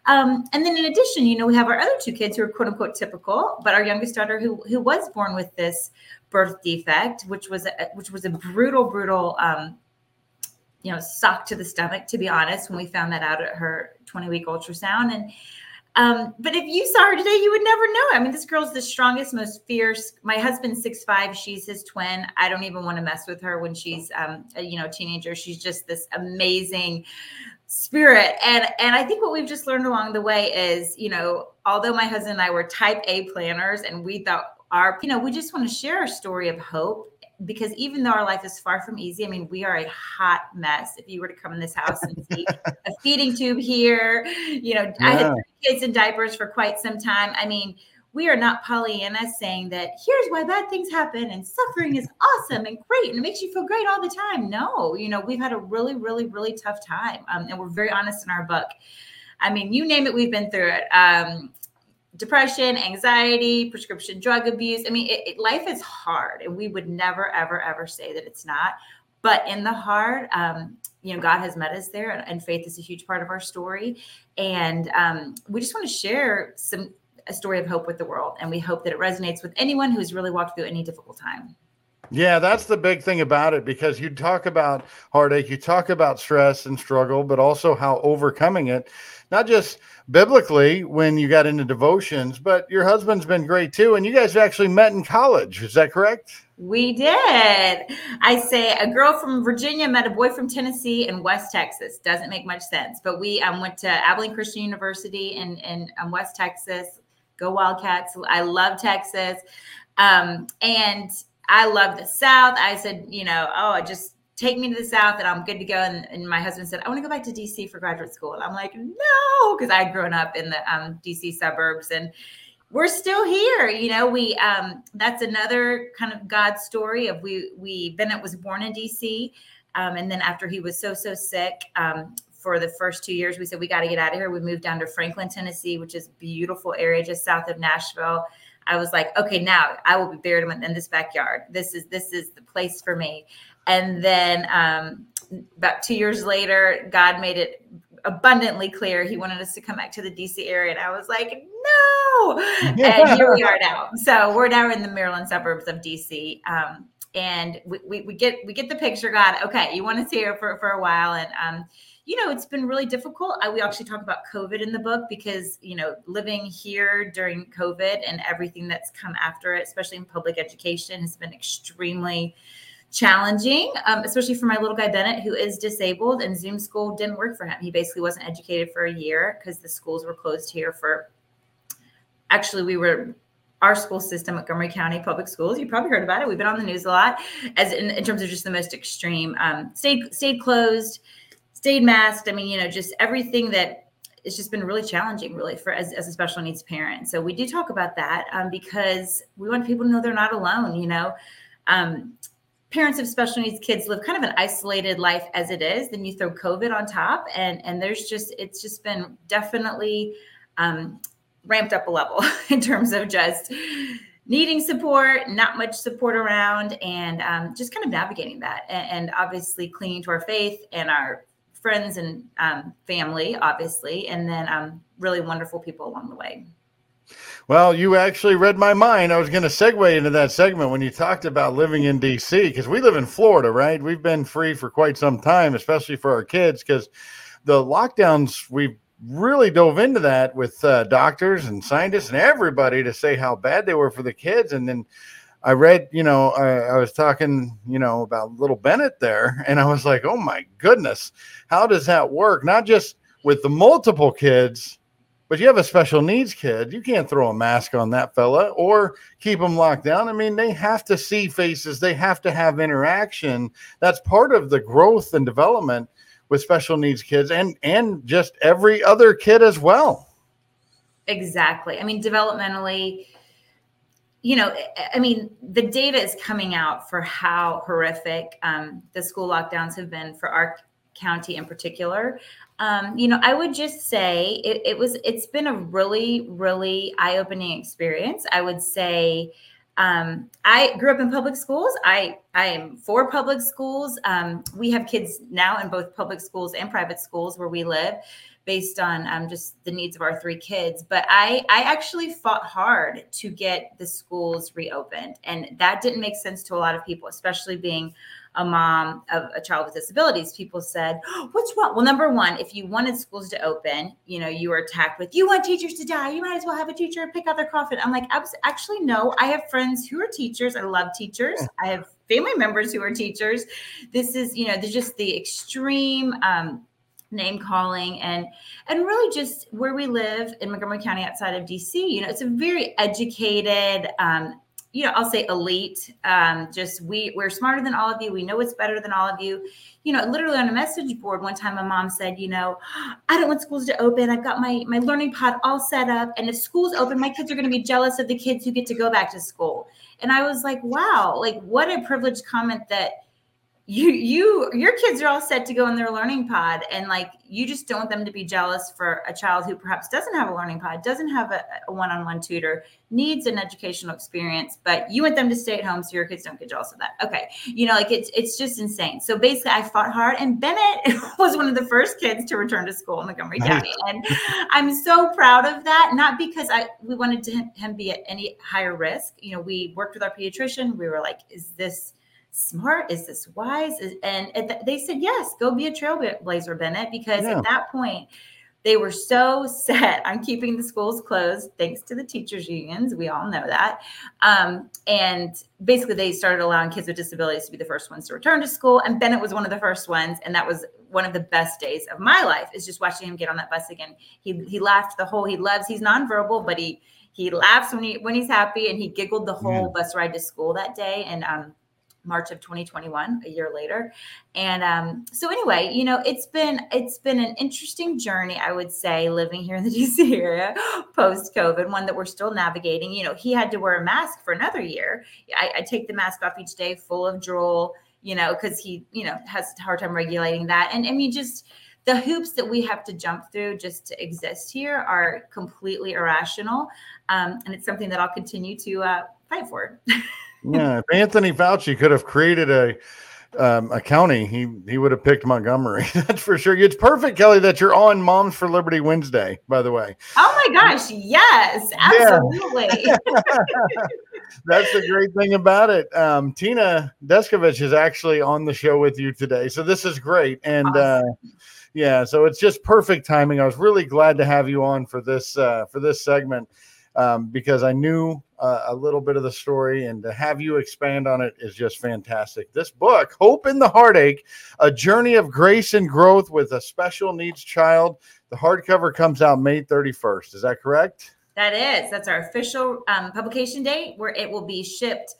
Um, and then in addition, you know, we have our other two kids who are quote unquote typical, but our youngest daughter who who was born with this birth defect, which was a, which was a brutal, brutal um, you know, sock to the stomach, to be honest, when we found that out at her 20 week ultrasound. And, um, but if you saw her today, you would never know. I mean, this girl's the strongest, most fierce. My husband's six five. She's his twin. I don't even want to mess with her when she's, um, a, you know, a teenager. She's just this amazing spirit. And, and I think what we've just learned along the way is, you know, although my husband and I were type A planners and we thought our, you know, we just want to share our story of hope because even though our life is far from easy, I mean, we are a hot mess. If you were to come in this house and see *laughs* a feeding tube here, you know, I had three kids in diapers for quite some time. I mean, we are not Pollyanna saying that here's why bad things happen and suffering is awesome and great and it makes you feel great all the time. No, you know, we've had a really, really, really tough time. Um, and we're very honest in our book. I mean, you name it, we've been through it. Um, depression, anxiety, prescription drug abuse. I mean, it, it, life is hard, and we would never, ever, ever say that it's not. But in the hard, um, you know, God has met us there, and, and faith is a huge part of our story. And um, we just want to share some a story of hope with the world, and we hope that it resonates with anyone who's really walked through any difficult time. Yeah, that's the big thing about it because you talk about heartache, you talk about stress and struggle, but also how overcoming it, not just biblically when you got into devotions, but your husband's been great too. And you guys actually met in college. Is that correct? We did. I say a girl from Virginia met a boy from Tennessee and West Texas. Doesn't make much sense, but we um, went to Abilene Christian University in in um, West Texas. Go Wildcats! I love Texas, um, and I love the South. I said, you know, oh, just take me to the South and I'm good to go. And, and my husband said, I want to go back to DC for graduate school. And I'm like, no, because I'd grown up in the um, DC suburbs and we're still here. You know, we um, that's another kind of God story of we we Bennett was born in D.C. Um, and then after he was so so sick um, for the first two years, we said we got to get out of here. We moved down to Franklin, Tennessee, which is beautiful area just south of Nashville. I was like, okay, now I will be buried in this backyard. This is this is the place for me. And then um, about two years later, God made it abundantly clear he wanted us to come back to the DC area, and I was like, no. and here we are now. So we're now in the Maryland suburbs of DC. Um, and we, we, we, get we get the picture god okay you want us here for, for a while and um, you know, it's been really difficult. I, we actually talk about COVID in the book because, you know, living here during COVID and everything that's come after it, especially in public education, has been extremely challenging, um, especially for my little guy Bennett, who is disabled and Zoom school didn't work for him. He basically wasn't educated for a year because the schools were closed here for actually, we were our school system, Montgomery County Public Schools. You probably heard about it. We've been on the news a lot, as in, in terms of just the most extreme. Um, stayed stayed closed stayed masked. I mean, you know, just everything that it's just been really challenging, really, for as, as a special needs parent. So we do talk about that um, because we want people to know they're not alone. You know, um, parents of special needs kids live kind of an isolated life as it is. Then you throw COVID on top, and and there's just it's just been definitely um, ramped up a level *laughs* in terms of just needing support, not much support around, and um, just kind of navigating that, and, and obviously clinging to our faith and our friends and um, family, obviously, and then um, really wonderful people along the way. Well, you actually read my mind. I was going to segue into that segment when you talked about living in DC because we live in Florida, right? We've been free for quite some time, especially for our kids because the lockdowns, we've really dove into that with uh, doctors and scientists and everybody to say how bad they were for the kids. And then I read, you know, I, I, was talking, you know, about little Bennett there, and I was like, oh my goodness, how does that work? Not just with the multiple kids, but you have a special needs kid. You can't throw a mask on that fella or keep them locked down. I mean, they have to see faces, they have to have interaction. That's part of the growth and development with special needs kids and and just every other kid as well. Exactly. I mean, developmentally you know, I mean, the data is coming out for how horrific um, the school lockdowns have been for our county in particular. Um, you know, I would just say it, it was, it's been a really, really eye opening experience. I would say, um, I grew up in public schools. I I am for public schools. Um, we have kids now in both public schools and private schools where we live based on um, just the needs of our three kids. But I, I actually fought hard to get the schools reopened. And that didn't make sense to a lot of people, especially being a mom of a child with disabilities. People said, oh, What's wrong? Well, number one, if you wanted schools to open, you know, you were attacked with, You want teachers to die. You might as well have a teacher pick out their coffin. I'm like, Actually, no. I have friends who are teachers. I love teachers. I have family members who are teachers. This is, you know, there's just the extreme um, name calling and and really just where we live in Montgomery County outside of DC you know it's a very educated um, you know I'll say elite um, just we we're smarter than all of you. We know it's better than all of you. You know literally on a message board one time my mom said you know I don't want schools to open. I've got my my learning pod all set up and if schools open my kids are going to be jealous of the kids who get to go back to school. And I was like wow like what a privileged comment that you you your kids are all set to go in their learning pod and like you just don't want them to be jealous for a child who perhaps doesn't have a learning pod doesn't have a, a, one-on-one tutor needs an educational experience but you want them to stay at home so your kids don't get jealous of that. Okay you know like it's it's just insane. So basically i fought hard and bennett *laughs* was one of the first kids to return to school in montgomery nice. county and i'm so proud of that not because i we wanted to him, him be at any higher risk. You know we worked with our pediatrician. We were like is this smart? Is this wise? And they said, yes, go be a trailblazer, Bennett, because yeah. at that point, they were so *laughs* set on keeping the schools closed, thanks to the teachers' unions. We all know that. Um, and basically, they started allowing kids with disabilities to be the first ones to return to school. And Bennett was one of the first ones. And that was one of the best days of my life, is just watching him get on that bus again. He, he laughed the whole, he loves, he's nonverbal, but he, he laughs when he when he's happy and he giggled the whole yeah. bus ride to school that day and um March of 2021, a year later. And um, so anyway, you know, it's been it's been an interesting journey, I would say, living here in the *laughs* DC area post COVID, one that we're still navigating. You know, he had to wear a mask for another year. I, I take the mask off each day, full of drool, you know, because he, you know, has a hard time regulating that. And I mean, just the hoops that we have to jump through just to exist here are completely irrational. Um, and it's something that I'll continue to uh, fight for. *laughs* yeah, if Anthony Fauci could have created a um, a county, he he would have picked Montgomery. *laughs* That's for sure. It's perfect, Kelly, that you're on Moms for Liberty Wednesday. By the way. Oh my gosh! Yes, absolutely. Yeah. *laughs* That's the great thing about it. Um, Tina Descovich is actually on the show with you today, so this is great. And uh, awesome. uh, yeah, so it's just perfect timing. I was really glad to have you on for this uh, for this segment um, because I knew uh, a little bit of the story, and to have you expand on it is just fantastic. This book, Hope in the Heartache: A Journey of Grace and Growth with a Special Needs Child. The hardcover comes out May 31st. Is that correct? That is. That's our official um, publication date, where it will be shipped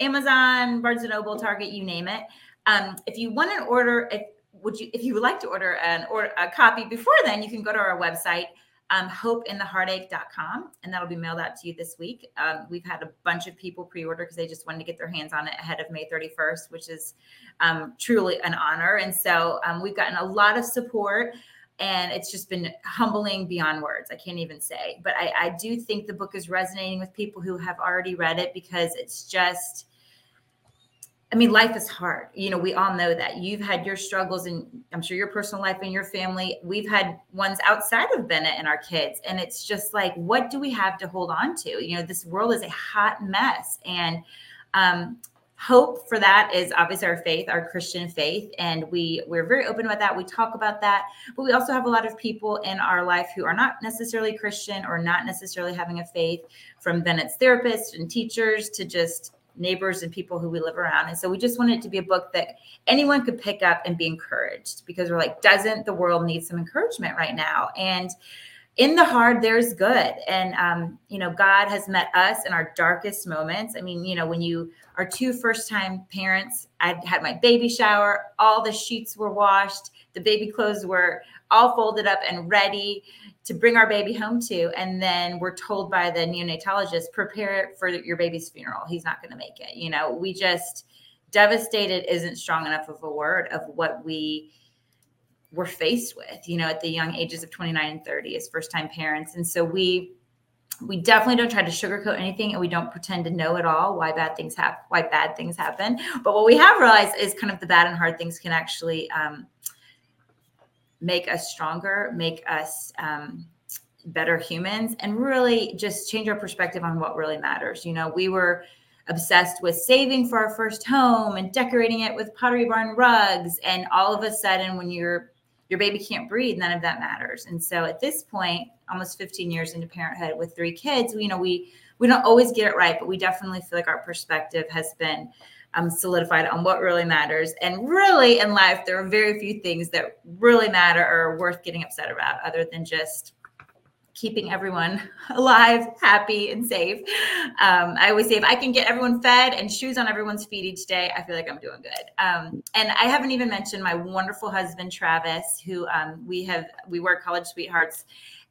Amazon, Barnes and Noble, Target, you name it. Um, if you want an order, if would you if you would like to order an or a copy before then, you can go to our website um, hopeintheheartache.com, and that'll be mailed out to you this week. Um, we've had a bunch of people pre-order because they just wanted to get their hands on it ahead of May 31st, which is um, truly an honor. And so um, we've gotten a lot of support, and it's just been humbling beyond words. I can't even say, but I, I do think the book is resonating with people who have already read it because it's just I mean, life is hard. You know, we all know that. You've had your struggles, and I'm sure your personal life and your family. We've had ones outside of Bennett and our kids. And it's just like, what do we have to hold on to? You know, this world is a hot mess. And um, hope for that is obviously our faith, our Christian faith. And we, we're very open about that. We talk about that. But we also have a lot of people in our life who are not necessarily Christian or not necessarily having a faith, from Bennett's therapists and teachers to just neighbors and people who we live around. And so we just wanted it to be a book that anyone could pick up and be encouraged because we're like, doesn't the world need some encouragement right now? And in the hard, there's good. And, um, you know, God has met us in our darkest moments. I mean, you know, when you are two first time parents, I had my baby shower, all the sheets were washed, the baby clothes were all folded up and ready to bring our baby home to. And then we're told by the neonatologist, prepare for your baby's funeral. He's not going to make it. You know, we just devastated isn't strong enough of a word of what we were faced with, you know, at the young ages of 29 and 30 as first time parents. And so we, we definitely don't try to sugarcoat anything and we don't pretend to know at all why bad things happen why bad things happen but what we have realized is kind of the bad and hard things can actually um, make us stronger, make us um, better humans, and really just change our perspective on what really matters. You know, we were obsessed with saving for our first home and decorating it with pottery barn rugs, and all of a sudden, when your your baby can't breathe, none of that matters. And so, at this point, almost 15 years into parenthood with three kids, you know, we we don't always get it right, but we definitely feel like our perspective has been um, solidified on what really matters. And really, in life, there are very few things that really matter or worth getting upset about, other than just keeping everyone *laughs* alive, happy, and safe. Um, I always say if I can get everyone fed and shoes on everyone's feet each day, I feel like I'm doing good. Um, and I haven't even mentioned my wonderful husband Travis, who um, we have we were college sweethearts,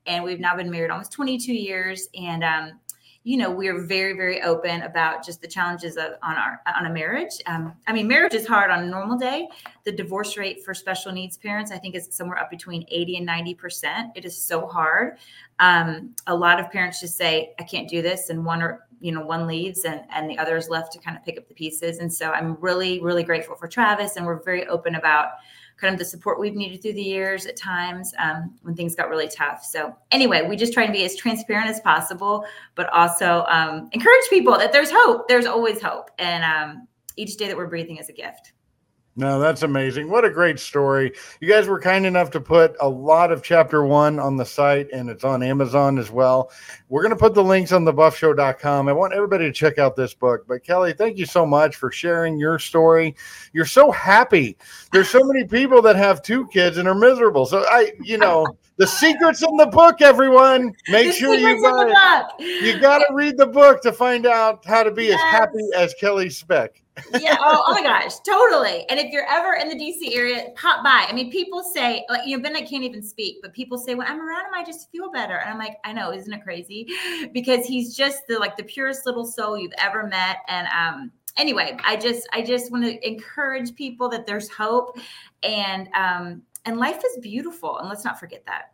and we've now been married almost 22 years. And um, you know we're very very open about just the challenges of on our on a marriage. Um, i mean marriage is hard on a normal day. The divorce rate for special needs parents i think is somewhere up between 80 and 90 percent. It is so hard. Um, a lot of parents just say i can't do this and one or you know one leaves and and the is left to kind of pick up the pieces and so i'm really really grateful for travis and we're very open about kind of the support we've needed through the years at times um, when things got really tough. So anyway, we just try to be as transparent as possible, but also um, encourage people that there's hope. There's always hope, and um, each day that we're breathing is a gift. No, that's amazing. What a great story. You guys were kind enough to put a lot of chapter one on the site and it's on Amazon as well. We're going to put the links on thebuffshow.com. I want everybody to check out this book. But Kelly, thank you so much for sharing your story. You're so happy. There's so many people that have two kids and are miserable. So I, you know, the secrets in the book, everyone. Make the sure you buy it. You got to read the book to find out how to be yes. as happy as Kelly Speck. Yeah. Oh, oh my gosh, totally. And if you're ever in the DC area, pop by. I mean, people say, like, you know, Ben, I can't even speak, but people say, when I'm around him, I just feel better. And I'm like, I know, isn't it crazy? *gasps* Because he's just the like the purest little soul you've ever met. And um, anyway, I just I just want to encourage people that there's hope and um and life is beautiful. And let's not forget that.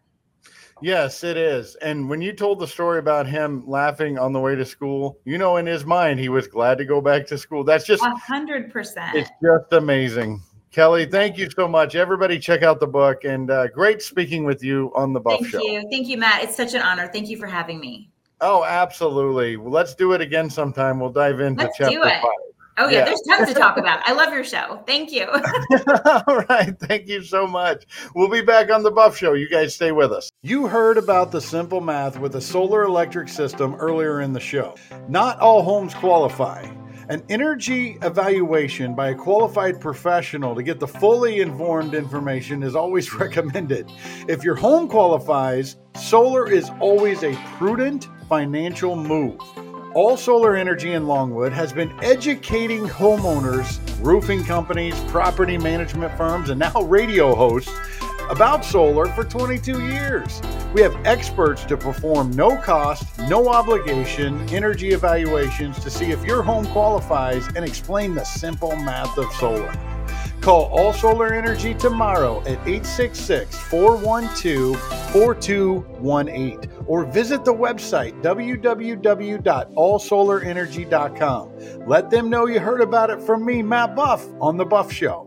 Yes, it is. And when you told the story about him laughing on the way to school, you know, in his mind, he was glad to go back to school. That's just a hundred percent. It's just amazing. Kelly, thank you so much. Everybody, check out the book. And uh, great speaking with you on the Buff Thank Show. Thank you. Thank you, Matt. It's such an honor. Thank you for having me. Oh, absolutely. Well, let's do it again sometime. We'll dive into Let's chapter do it. five. Oh yeah, Yeah. there's tons to talk *laughs* about. I love your show. Thank you. *laughs* All right. Thank you so much. We'll be back on the Buff Show. You guys stay with us. You heard about the simple math with a solar electric system earlier in the show. Not all homes qualify. An energy evaluation by a qualified professional to get the fully informed information is always *laughs* recommended. If your home qualifies, solar is always a prudent financial move. All Solar Energy in Longwood has been educating homeowners, roofing companies, property management firms, and now radio hosts about solar for 22 years. We have experts to perform no cost, no obligation energy evaluations to see if your home qualifies and explain the simple math of solar. Call All Solar Energy tomorrow at 866 412 4218 or visit the website www.allsolarenergy.com. Let them know you heard about it from me, Matt Buff, on The Buff Show.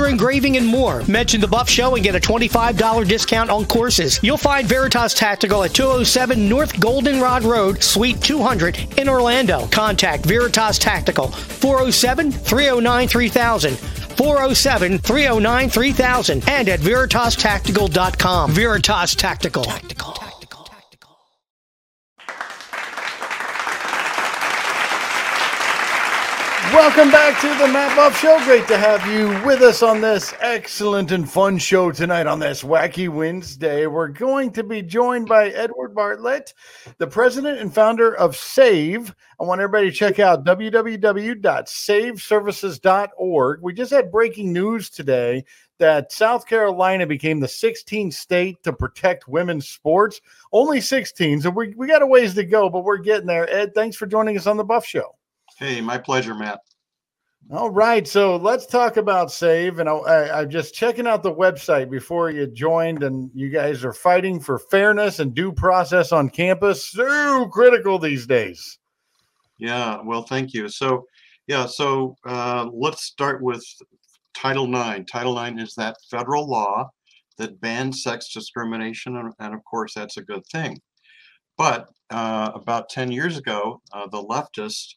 engraving, and more. Mention the Buff Show and get a $25 discount on courses. You'll find Veritas Tactical at 207 North Goldenrod Road, Suite 200 in Orlando. Contact Veritas Tactical 407 309 3000. 407 309 3000 and at veritastactical.com. Veritas Tactical. Welcome back to the Matt Buff Show. Great to have you with us on this excellent and fun show tonight on this wacky Wednesday. We're going to be joined by Edward Bartlett, the president and founder of Save. I want everybody to check out www.saveservices.org. We just had breaking news today that South Carolina became the 16th state to protect women's sports. Only 16, so we, we got a ways to go, but we're getting there. Ed, thanks for joining us on the Buff Show. Hey, my pleasure, Matt. All right, so let's talk about Save. And I, I, I'm just checking out the website before you joined, and you guys are fighting for fairness and due process on campus. So critical these days. Yeah, well, thank you. So, yeah, so uh, let's start with Title IX. Title IX is that federal law that bans sex discrimination, and, and of course, that's a good thing. But uh, about 10 years ago, uh, the leftists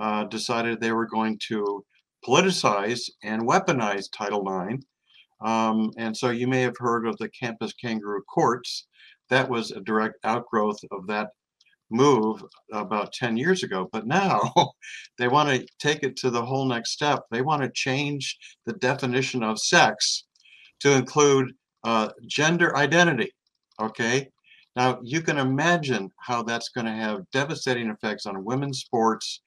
uh, decided they were going to politicize and weaponize Title IX. Um, and so you may have heard of the campus kangaroo courts. That was a direct outgrowth of that move about 10 years ago. *laughs* But now *laughs* they want to take it to the whole next step. They want to change the definition of sex to include uh, gender identity. Okay. Now you can imagine how that's going to have devastating effects on women's sports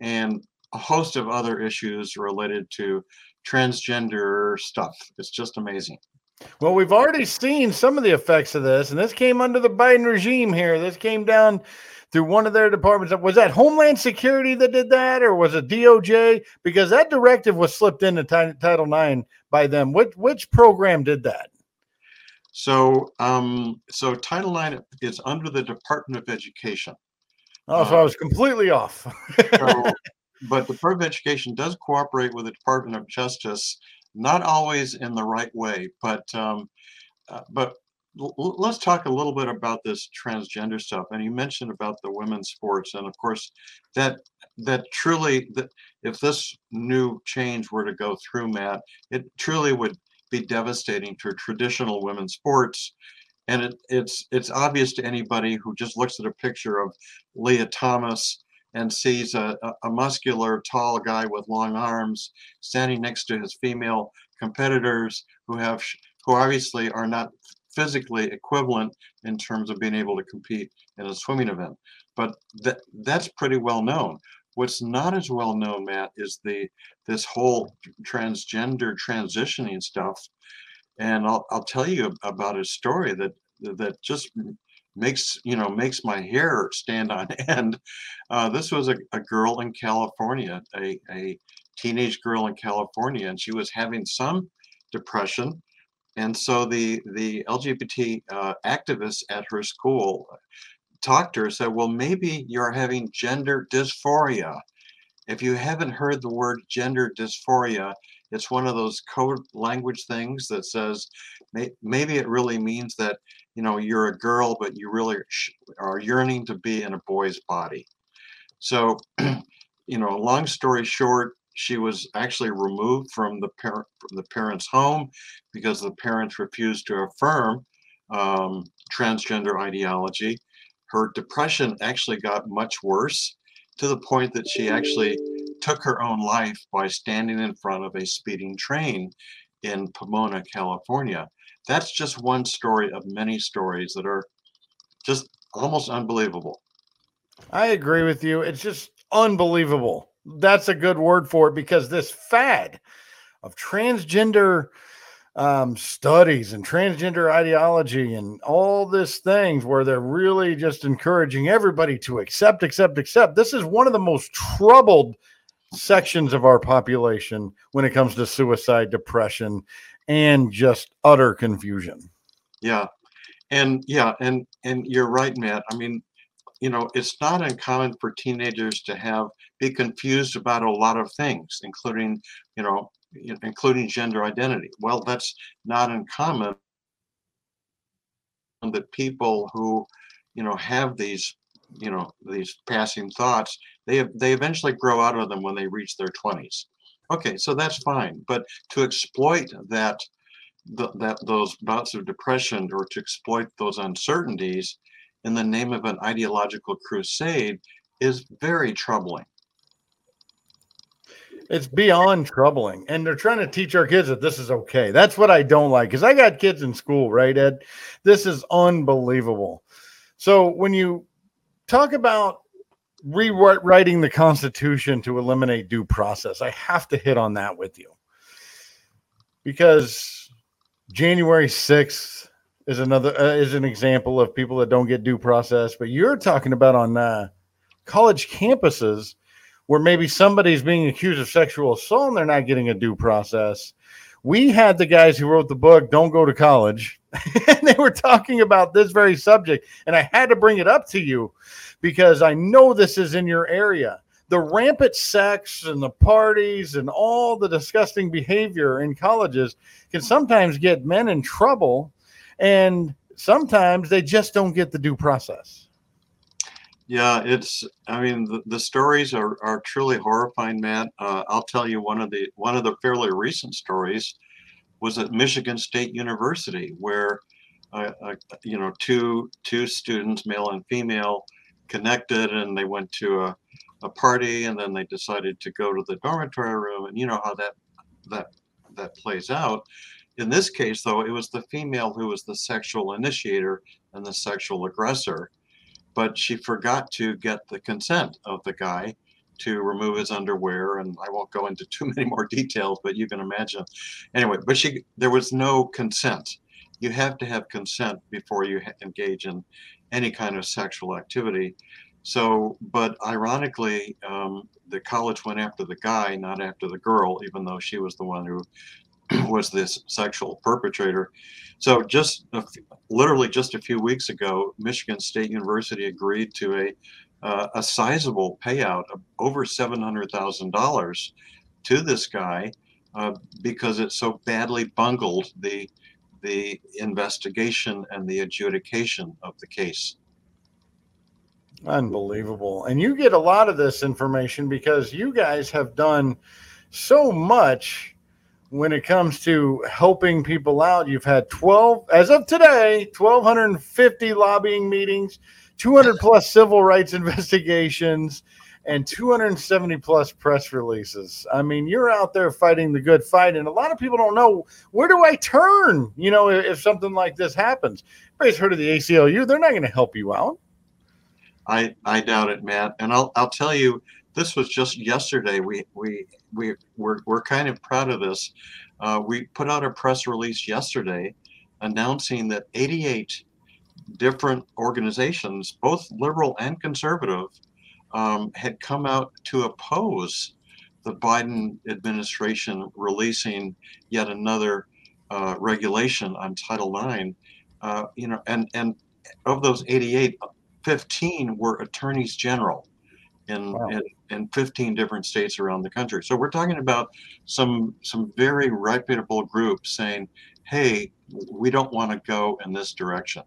and a host of other issues related to transgender stuff. It's just amazing. Well, we've already seen some of the effects of this, and this came under the Biden regime here. This came down through one of their departments. Was that Homeland Security that did that, or was it DOJ? Because that directive was slipped into Ti- Title IX by them. Which which program did that? So, um, so Title IX is under the Department of Education. Oh, so I was completely off. So, *laughs* but the Department of Education does cooperate with the Department of Justice, not always in the right way, but um, uh, but l- l- let's talk a little bit about this transgender stuff. And you mentioned about the women's sports, and of course, that that truly, that if this new change were to go through, Matt, it truly would be devastating to traditional women's sports. And it, it's it's obvious to anybody who just looks at a picture of Lia Thomas and sees a, a, muscular, tall guy with long arms standing next to his female competitors who have who obviously are not physically equivalent in terms of being able to compete in a swimming event. But that that's pretty well known. What's not as well known, Matt, is the this whole transgender transitioning stuff. And I'll I'll tell you about a story that that just makes you know makes my hair stand on *laughs* end. Uh, this was a, a girl in California, a, a teenage girl in California, and she was having some depression. And so the the LGBT uh, activists at her school talked to her, said, "Well, maybe you're having gender dysphoria." If you haven't heard the word gender dysphoria, it's one of those code language things that says may, maybe it really means that you know you're a girl, but you really are yearning to be in a boy's body. So, *clears throat* you know, long story short, she was actually removed from the parent from the parents' home because the parents refused to affirm um, transgender ideology. Her depression actually got much worse to the point that she actually took her own life by standing in front of a speeding train in Pomona, California. That's just one story of many stories that are just almost unbelievable. I agree with you. It's just unbelievable. That's a good word for it because this fad of transgender um, studies and transgender ideology and all this things where they're really just encouraging everybody to accept, accept, accept. This is one of the most troubled sections of our population when it comes to suicide, depression, and just utter confusion. Yeah. And yeah, and and you're right, Matt. I mean, you know, it's not uncommon for teenagers to have be confused about a lot of things, including, you know, including gender identity. Well, that's not uncommon that people who, you know, have these, you know, these passing thoughts, they they eventually grow out of them when they reach their 20s. Okay, so that's fine, but to exploit that the, that those bouts of depression or to exploit those uncertainties in the name of an ideological crusade is very troubling. It's beyond troubling. And they're trying to teach our kids that this is okay. That's what I don't like because I got kids in school, right, Ed? This is unbelievable. So when you talk about rewriting the Constitution to eliminate due process, I have to hit on that with you because January 6th is another uh, is an example of people that don't get due process, but you're talking about on uh, college campuses where maybe somebody's being accused of sexual assault and they're not getting a due process. We had the guys who wrote the book Don't Go to College and *laughs* they were talking about this very subject and I had to bring it up to you because I know this is in your area. The rampant sex and the parties and all the disgusting behavior in colleges can sometimes get men in trouble and sometimes they just don't get the due process. Yeah, it's. I mean, the, the stories are, are truly horrifying, Matt. Uh, I'll tell you one of the one of the fairly recent stories was at Michigan State University, where uh, uh, you know two two students, male and female, connected, and they went to a, a party, and then they decided to go to the dormitory room, and you know how that that that plays out. In this case, though, it was the female who was the sexual initiator and the sexual aggressor but she forgot to get the consent of the guy to remove his underwear and i won't go into too *laughs* many more details but you can imagine. Anyway but she there was no consent. You have to have consent before you engage in any kind of sexual activity. So but ironically um, the college went after the guy not after the girl even though she was the one who *clears throat* was this sexual perpetrator. So just literally just a few weeks ago, Michigan State University agreed to a uh, a sizable payout of over seven hundred thousand dollars to this guy uh, because it so badly bungled the the investigation and the adjudication of the case. Unbelievable. And you get a lot of this information because you guys have done so much when it comes to helping people out. You've had 12, as of today, 1,250 lobbying meetings, 200 plus civil rights investigations, and 270 plus press releases. I mean, you're out there fighting the good fight, and a lot of people don't know where do I turn, you know, if, if something like this happens. Everybody's heard of the ACLU, they're not going to help you out. I I doubt it, Matt. And I'll I'll tell you, this was just yesterday. We we we we're we're kind of proud of this. Uh, we put out a press release yesterday announcing that 88 different organizations, both liberal and conservative, um, had come out to oppose the Biden administration releasing yet another uh, regulation on Title IX. Uh, you know, and and of those 88, 15 were attorneys general in, Wow. in in 15 different states around the country. So we're talking about some some very reputable groups saying, "Hey, we don't want to go in this direction."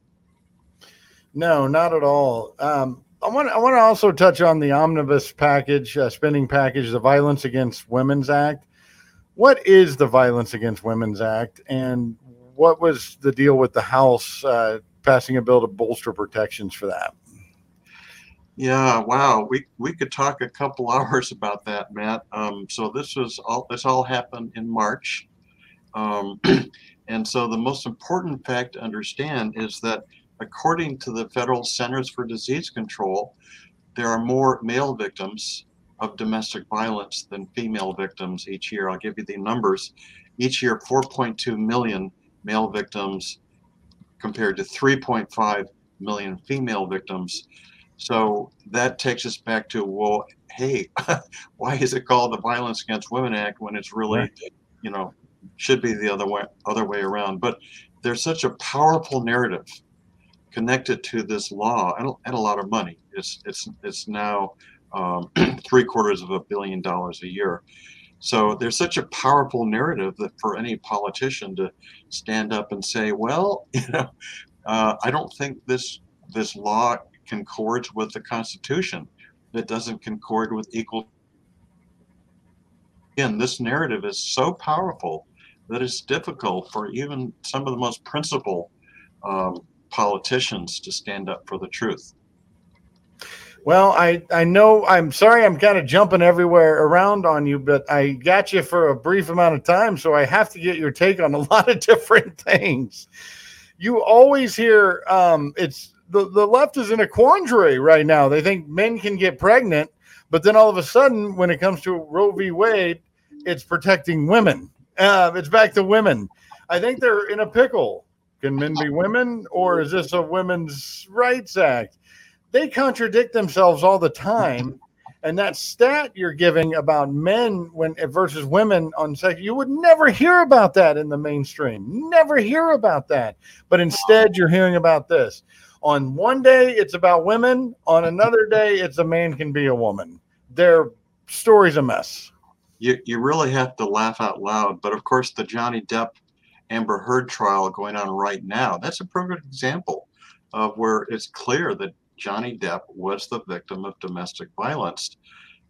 No, not at all. Um, I want I want to also touch on the omnibus package, uh, spending package, the Violence Against Women's Act. What is the Violence Against Women's Act, and what was the deal with the House uh, passing a bill to bolster protections for that? Yeah, wow. We we could talk a couple *laughs* hours about that, Matt. Um, so this was all this all happened in March. Um, *clears throat* and so the most important fact to understand is that according to the Federal Centers for Disease Control, there are more male victims of domestic violence than female victims each year. I'll give you the numbers. Each year, 4.2 million male victims compared to 3.5 million female victims. So that takes us back to well, hey, *laughs* why is it called the Violence Against Women Act when it's really, you know, should be the other way other way around? But there's such a powerful narrative connected to this law and, and a lot of money. It's it's it's now um, *clears throat* three quarters of a billion dollars a year. So there's such a powerful narrative that for any politician to stand up and say, well, *laughs* you know, uh, I don't think this this law concords with the Constitution. It doesn't concord with equal. Again, this narrative is so powerful that it's difficult for even some of the most principled um, politicians to stand up for the truth. Well, I, I know I'm sorry I'm kind of jumping everywhere around on you, but I got you for a brief amount of time, so I have to get your take on a *laughs* lot of different things. You always hear um, it's the, the left is in a quandary right now. They think men can get pregnant, but then all of a sudden, when it comes to Roe v. Wade, it's protecting women. Uh, it's back to women. I think they're in a pickle. Can men be women, or is this a women's rights act? they contradict themselves all the time. And that stat you're giving about men when versus women on sex, you would never hear about that in the mainstream. Never hear about that. But instead, you're hearing about this. On one day, it's about women. On another day, it's a man can be a woman. Their story's a mess. You, you really have to laugh out loud. But of course, the Johnny Depp Amber Heard trial going on right now, that's a perfect example of where it's clear that Johnny Depp was the victim of domestic violence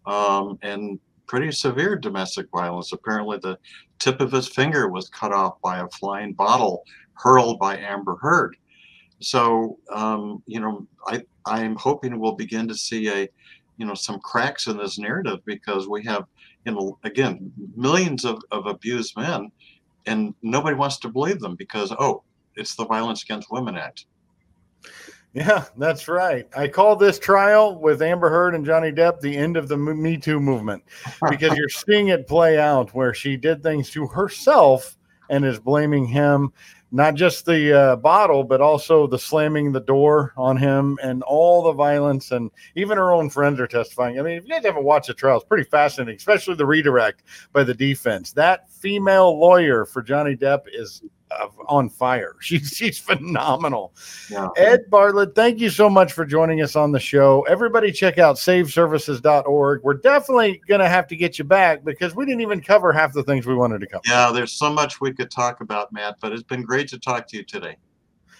um, and pretty severe domestic violence. Apparently, the tip of his finger was cut off by a flying bottle hurled by Amber Heard. So, um, you know, I, I'm hoping we'll begin to see a, you know, some cracks in this narrative because we have, you know, again, millions of, of abused men and nobody wants to believe them because, oh, it's the Violence Against Women Act. Yeah, that's right. I call this trial with Amber Heard and Johnny Depp the end of the Me Too movement *laughs* because you're seeing it play out where she did things to herself and is blaming him, not just the uh, bottle, but also the slamming the door on him and all the violence. And even her own friends are testifying. I mean, if you guys haven't watched the trial, it's pretty fascinating, especially the redirect by the defense. That female lawyer for Johnny Depp is on fire. *laughs* She's she's phenomenal. Yeah. Ed Bartlett, thank you so much for joining us on the show. Everybody, check out saveservices.org. We're definitely going to have to get you back because we didn't even cover half the things we wanted to cover. Yeah, there's so much we could talk about, Matt, but it's been great to talk to you today.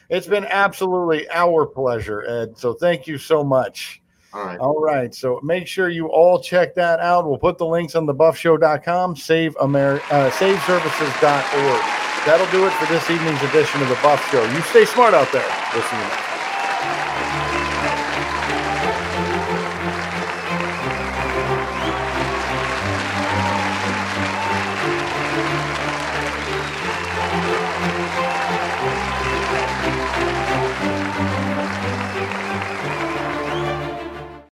It's been absolutely our pleasure, Ed. So thank you so much. All right. All right. So make sure you all check that out. We'll put the links on thebuffshow.com, save Ameri- uh, saveservices.org. That'll do it for this evening's edition of the Buff Show. You stay smart out there. Next.